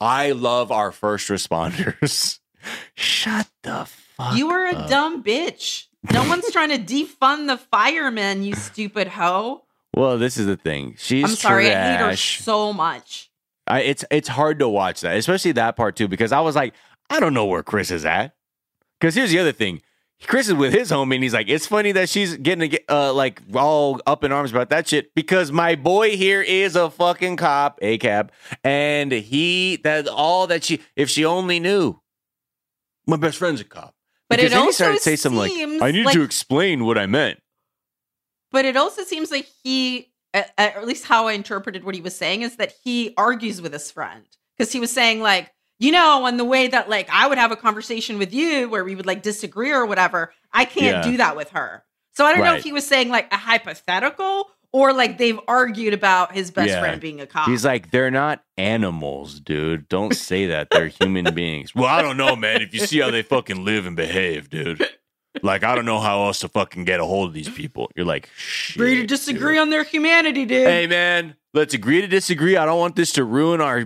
I love our first responders. Shut the fuck. You are a up. dumb bitch. No one's trying to defund the firemen, you stupid hoe. Well, this is the thing. She's I'm sorry, I hate her so much. I, it's it's hard to watch that, especially that part too, because I was like, I don't know where Chris is at. Because here's the other thing. Chris is with his homie, and he's like, "It's funny that she's getting uh, like all up in arms about that shit because my boy here is a fucking cop, a cab, and he that all that she if she only knew, my best friend's a cop. But Because it then he also started to say something like, "I need like- to explain what I meant." But it also seems like he, at, at least how I interpreted what he was saying, is that he argues with his friend because he was saying like, you know, and the way that like I would have a conversation with you where we would like disagree or whatever, I can't Yeah. do that with her. So I don't know if he was saying like a hypothetical or like they've argued about his best Yeah. friend being a cop. He's like, they're not animals, dude. Don't say that. They're human beings. Well, I don't know, man. If you see how they fucking live and behave, dude. Like, I don't know how else to fucking get a hold of these people. You're like, agree to disagree dude. on their humanity, dude. Hey, man, let's agree to disagree. I don't want this to ruin our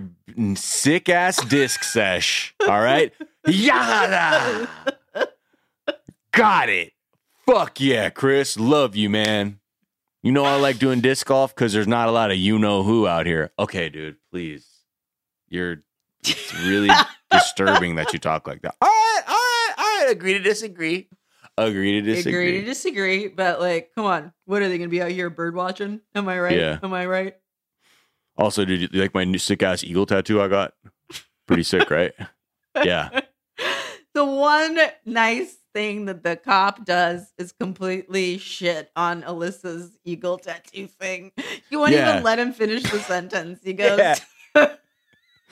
sick ass disc sesh. All right? Yada. Got it. Fuck yeah, Chris. Love you, man. You know I like doing disc golf because there's not a lot of you know who out here. Okay, dude, please. You're it's really disturbing that you talk like that. All right, all right, all right. Agree to disagree. Agree to disagree. Agree to disagree, but like, come on, what are they going to be out here bird watching? Am I right? Yeah. Am I right? Also, did you like my new sick ass eagle tattoo I got? Pretty sick, right? Yeah. the one nice thing that the cop does is completely shit on Alyssa's eagle tattoo thing. You won't Yeah. even let him finish the sentence. He goes, Yeah.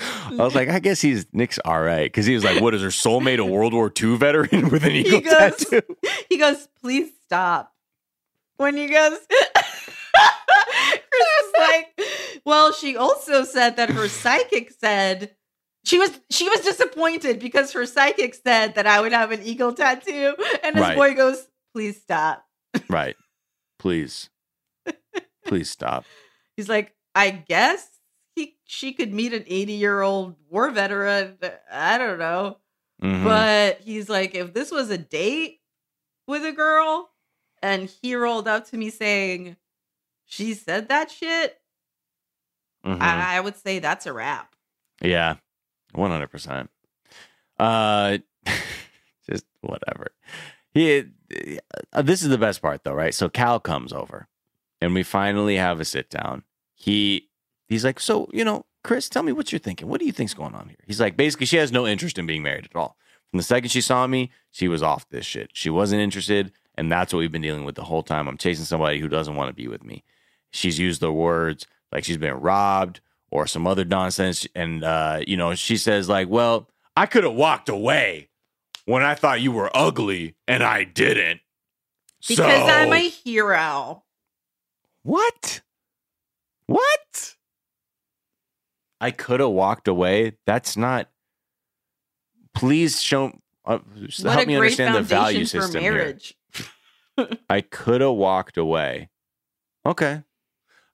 I was like, I guess he's Nick's all right because he was like, "What is her soulmate a World War II veteran with an eagle goes- tattoo?" he goes, please stop. When he goes, Chris is like, well, she also said that her psychic said she was she was disappointed because her psychic said that I would have an eagle tattoo, and his Right. boy goes, please stop. Right. Please, please stop. He's like, I guess he she could meet an 80 year old war veteran. I don't know. Mhm. But he's like, if this was a date with a girl and he rolled up to me saying, she said that shit, Mhm. I, I would say that's a wrap. Yeah, one hundred percent. Uh, just whatever. He. uh, this is the best part, though, right? So Cal comes over, and we finally have a sit down. He he's like, so you know, Chris, tell me what you're thinking. What do you think's going on here? He's like, basically, she has no interest in being married at all. From the second she saw me, she was off this shit. She wasn't interested, and that's what we've been dealing with the whole time. I'm chasing somebody who doesn't want to be with me. She's used the words like she's been robbed or some other nonsense, and uh, you know, she says like, "Well, I could have walked away when I thought you were ugly, and I didn't." Because so, I'm a hero. what? What? I could have walked away. That's not. Please show. Uh, help me understand the value system here. I could have walked away. Okay.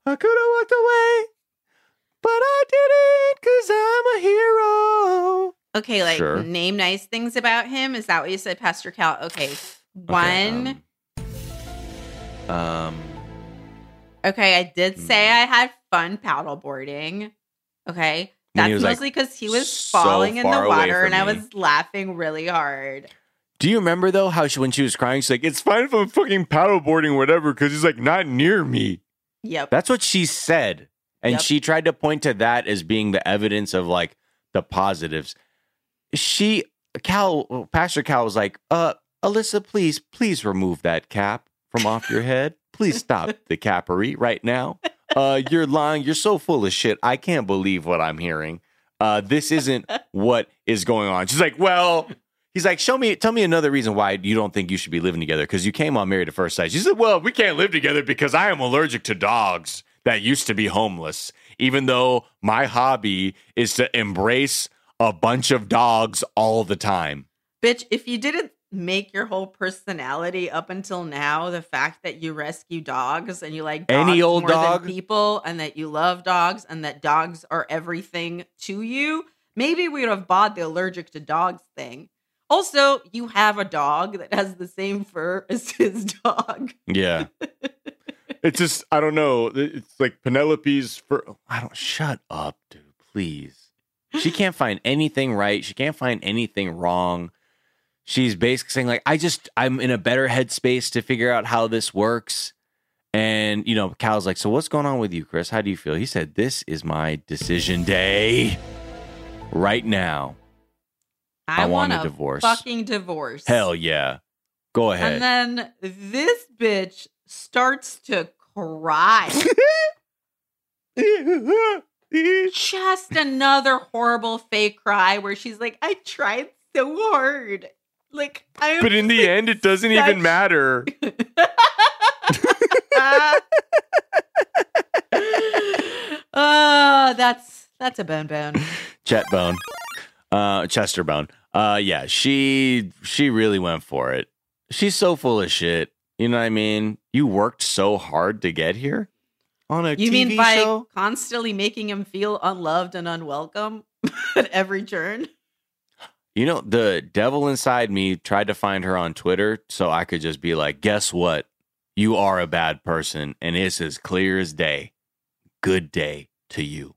I could have walked away, but I didn't because I'm a hero. Okay, like Sure. name nice things about him. Is that what you said, Pastor Cal? Okay. One. um, um, Okay, I did Hmm. say I had fun paddleboarding. Okay. That's was, like, mostly because he was so falling in the water and I was laughing really hard. do you remember though how she, when she was crying, she's like, "It's fine if I'm fucking paddleboarding, whatever," because he's like not near me. Yep. That's what she said. And Yep. she tried to point to that as being the evidence of like the positives. She, Cal, Pastor Cal was like, uh, Alyssa, please, please remove that cap from off your head. Please stop the capery right now. Uh, you're lying. You're so full of shit. I can't believe what I'm hearing. Uh, this isn't what is going on. She's like, well, he's like, show me, tell me another reason why you don't think you should be living together because you came on married at first sight. She said, well, we can't live together because I am allergic to dogs that used to be homeless, even though my hobby is to embrace a bunch of dogs all the time. Bitch, if you didn't make your whole personality up until now the fact that you rescue dogs and you like dogs Any old more dog? than people and that you love dogs and that dogs are everything to you, maybe we would have bought the allergic to dogs thing. Also, you have a dog that has the same fur as his dog. Yeah. it's just, I don't know. It's like Penelope's for, oh, I don't, shut up, dude. please. She can't find anything right. She can't find anything wrong. She's basically saying, like, I just, I'm in a better headspace to figure out how this works. And, you know, Cal's like, So what's going on with you, Chris? How do you feel? He said, This is my decision day right now. I want a divorce. Fucking divorce. Hell yeah. Go ahead. And then this bitch starts to cry. Just another horrible fake cry where she's like, I tried so hard. Like, I but in the end, it doesn't even matter. oh, that's that's a bone bone. Chet Bone, uh, Chester Bone. Uh, yeah, she she really went for it. She's so full of shit. You know what I mean? You worked so hard to get here on a You TV mean by show. constantly making him feel unloved and unwelcome at every turn? You know, the devil inside me tried to find her on Twitter so I could just be like, guess what? You are a bad person, and it's as clear as day. Good day to you.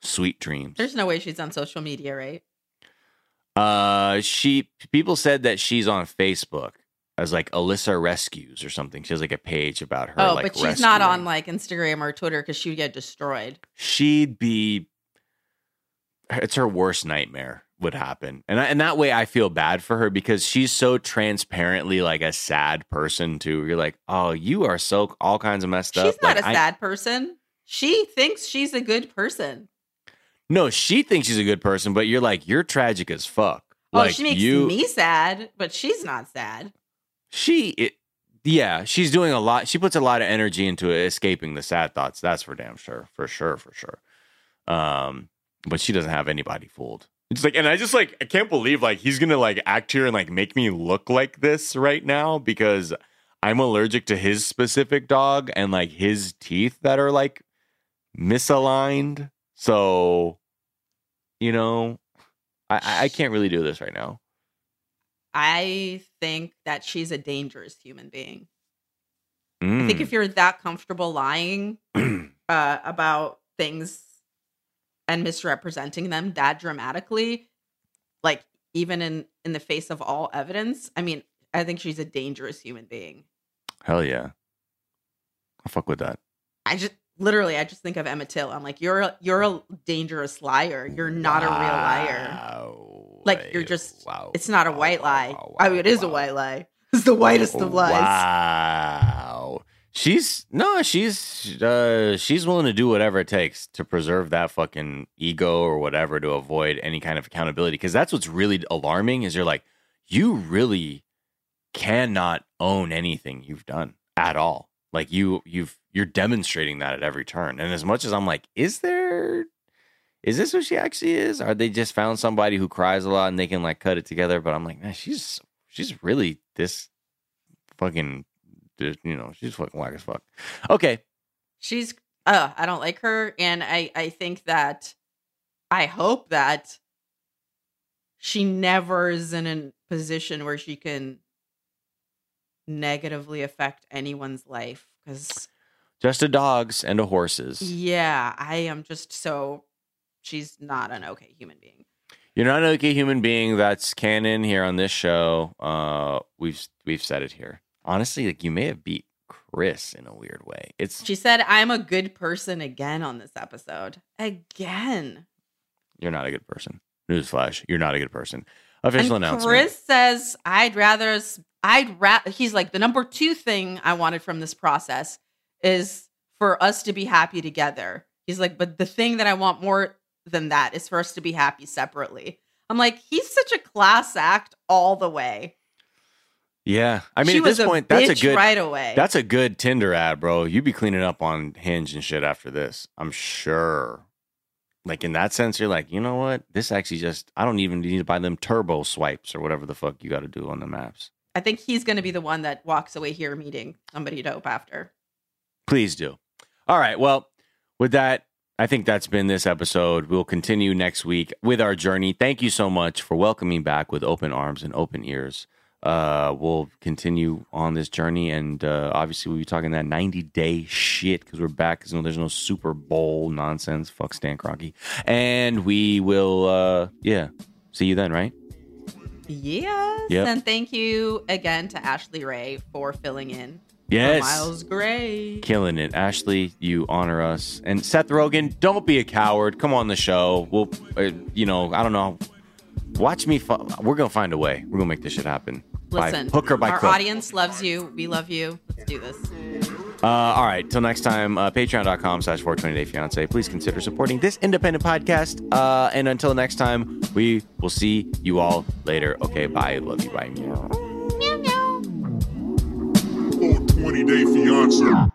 Sweet dreams. There's no way she's on social media, right? Uh, she people said that she's on Facebook as like Alyssa Rescues or something. She has like a page about her. oh, like, but she's not on like Instagram or Twitter because she would get destroyed. She'd be. It's her worst nightmare would happen, and I, and that way I feel bad for her because she's so transparently like a sad person too. You're like, oh, you are so all kinds of messed up. She's not Like, a I- sad person. She thinks she's a good person. no, she thinks she's a good person, but you're like, you're tragic as fuck. Oh, like she makes you, me sad, but she's not sad. she it, yeah she's doing a lot she puts a lot of energy into escaping the sad thoughts that's for damn sure for sure for sure um but she doesn't have anybody fooled it's like and i just like i can't believe like he's gonna like act here and like make me look like this right now because i'm allergic to his specific dog and like his teeth that are like misaligned so you know i i can't really do this right now I think that she's a dangerous human being. I think Mm. if you're that comfortable lying uh, about things and misrepresenting them that dramatically, like even in in the face of all evidence, I mean, I think she's a dangerous human being. hell yeah i'll fuck with that I just literally, I just think of Emmett Till. I'm like, you're a, you're a dangerous liar. You're not a real liar. Like you're just. Wow. It's not a Wow, white lie. wow, I mean, it is a white lie. It's the whitest of lies. She's no, she's uh she's willing to do whatever it takes to preserve that fucking ego or whatever to avoid any kind of accountability because that's what's really alarming is you're like you really cannot own anything you've done at all. Like you you've you're demonstrating that at every turn. And as much as I'm like is there is this what she actually is? Are they just found somebody who cries a lot and they can like cut it together? But I'm like, man, she's she's really this fucking, you know, she's fucking whack as fuck. Okay, she's uh i don't like her and i i think that i hope that she never is in a position where she can negatively affect anyone's life because just a dogs and a horses. yeah i am just so she's not an okay human being You're not an okay human being. That's canon here on this show. Uh, we've we've said it here. Honestly, like you may have beat Chris in a weird way. It's she said i'm a good person again on this episode again you're not a good person. Newsflash, you're not a good person. Official and announcement. Chris says, "I'd rather, I'd rather." He's like, the number two thing I wanted from this process is for us to be happy together. He's like, but the thing that I want more than that is for us to be happy separately. I'm like, he's such a class act all the way. Yeah, I mean, She at this point, that's a good right away. That's a good Tinder ad, bro. You'd be cleaning up on Hinge and shit after this. I'm sure. Like in that sense, you're like, you know what? This actually just I don't even need to buy them turbo swipes or whatever the fuck you got to do on the maps. I think he's going to be the one that walks away here meeting somebody dope after. Please do. All right. Well, with that, I think that's been this episode. We'll continue next week with our journey. Thank you so much for welcoming back with open arms and open ears uh, we'll continue on this journey, and uh, obviously we'll be talking that 90 day shit because we're back. Because there's no Super Bowl nonsense. Fuck Stan Kroenke, and we will, uh, yeah, see you then, right? Yes. Yep. And thank you again to Ashley Ray for filling in. Yes. Miles Gray. Killing it, Ashley. You honor us, and Seth Rogen. Don't be a coward. Come on the show. We'll, uh, you know, I don't know. Watch me. Fu- we're gonna find a way. We're gonna make this shit happen. Listen, by hook or by our crook. audience loves you. We love you. Let's do this. Uh, all right. Till next time, uh, patreon.com slash 420 day fiance. Please consider supporting this independent podcast. Uh, and until next time, we will see you all later. Okay. Bye. Love you. Bye. Meow, meow. 420 Day Fiance.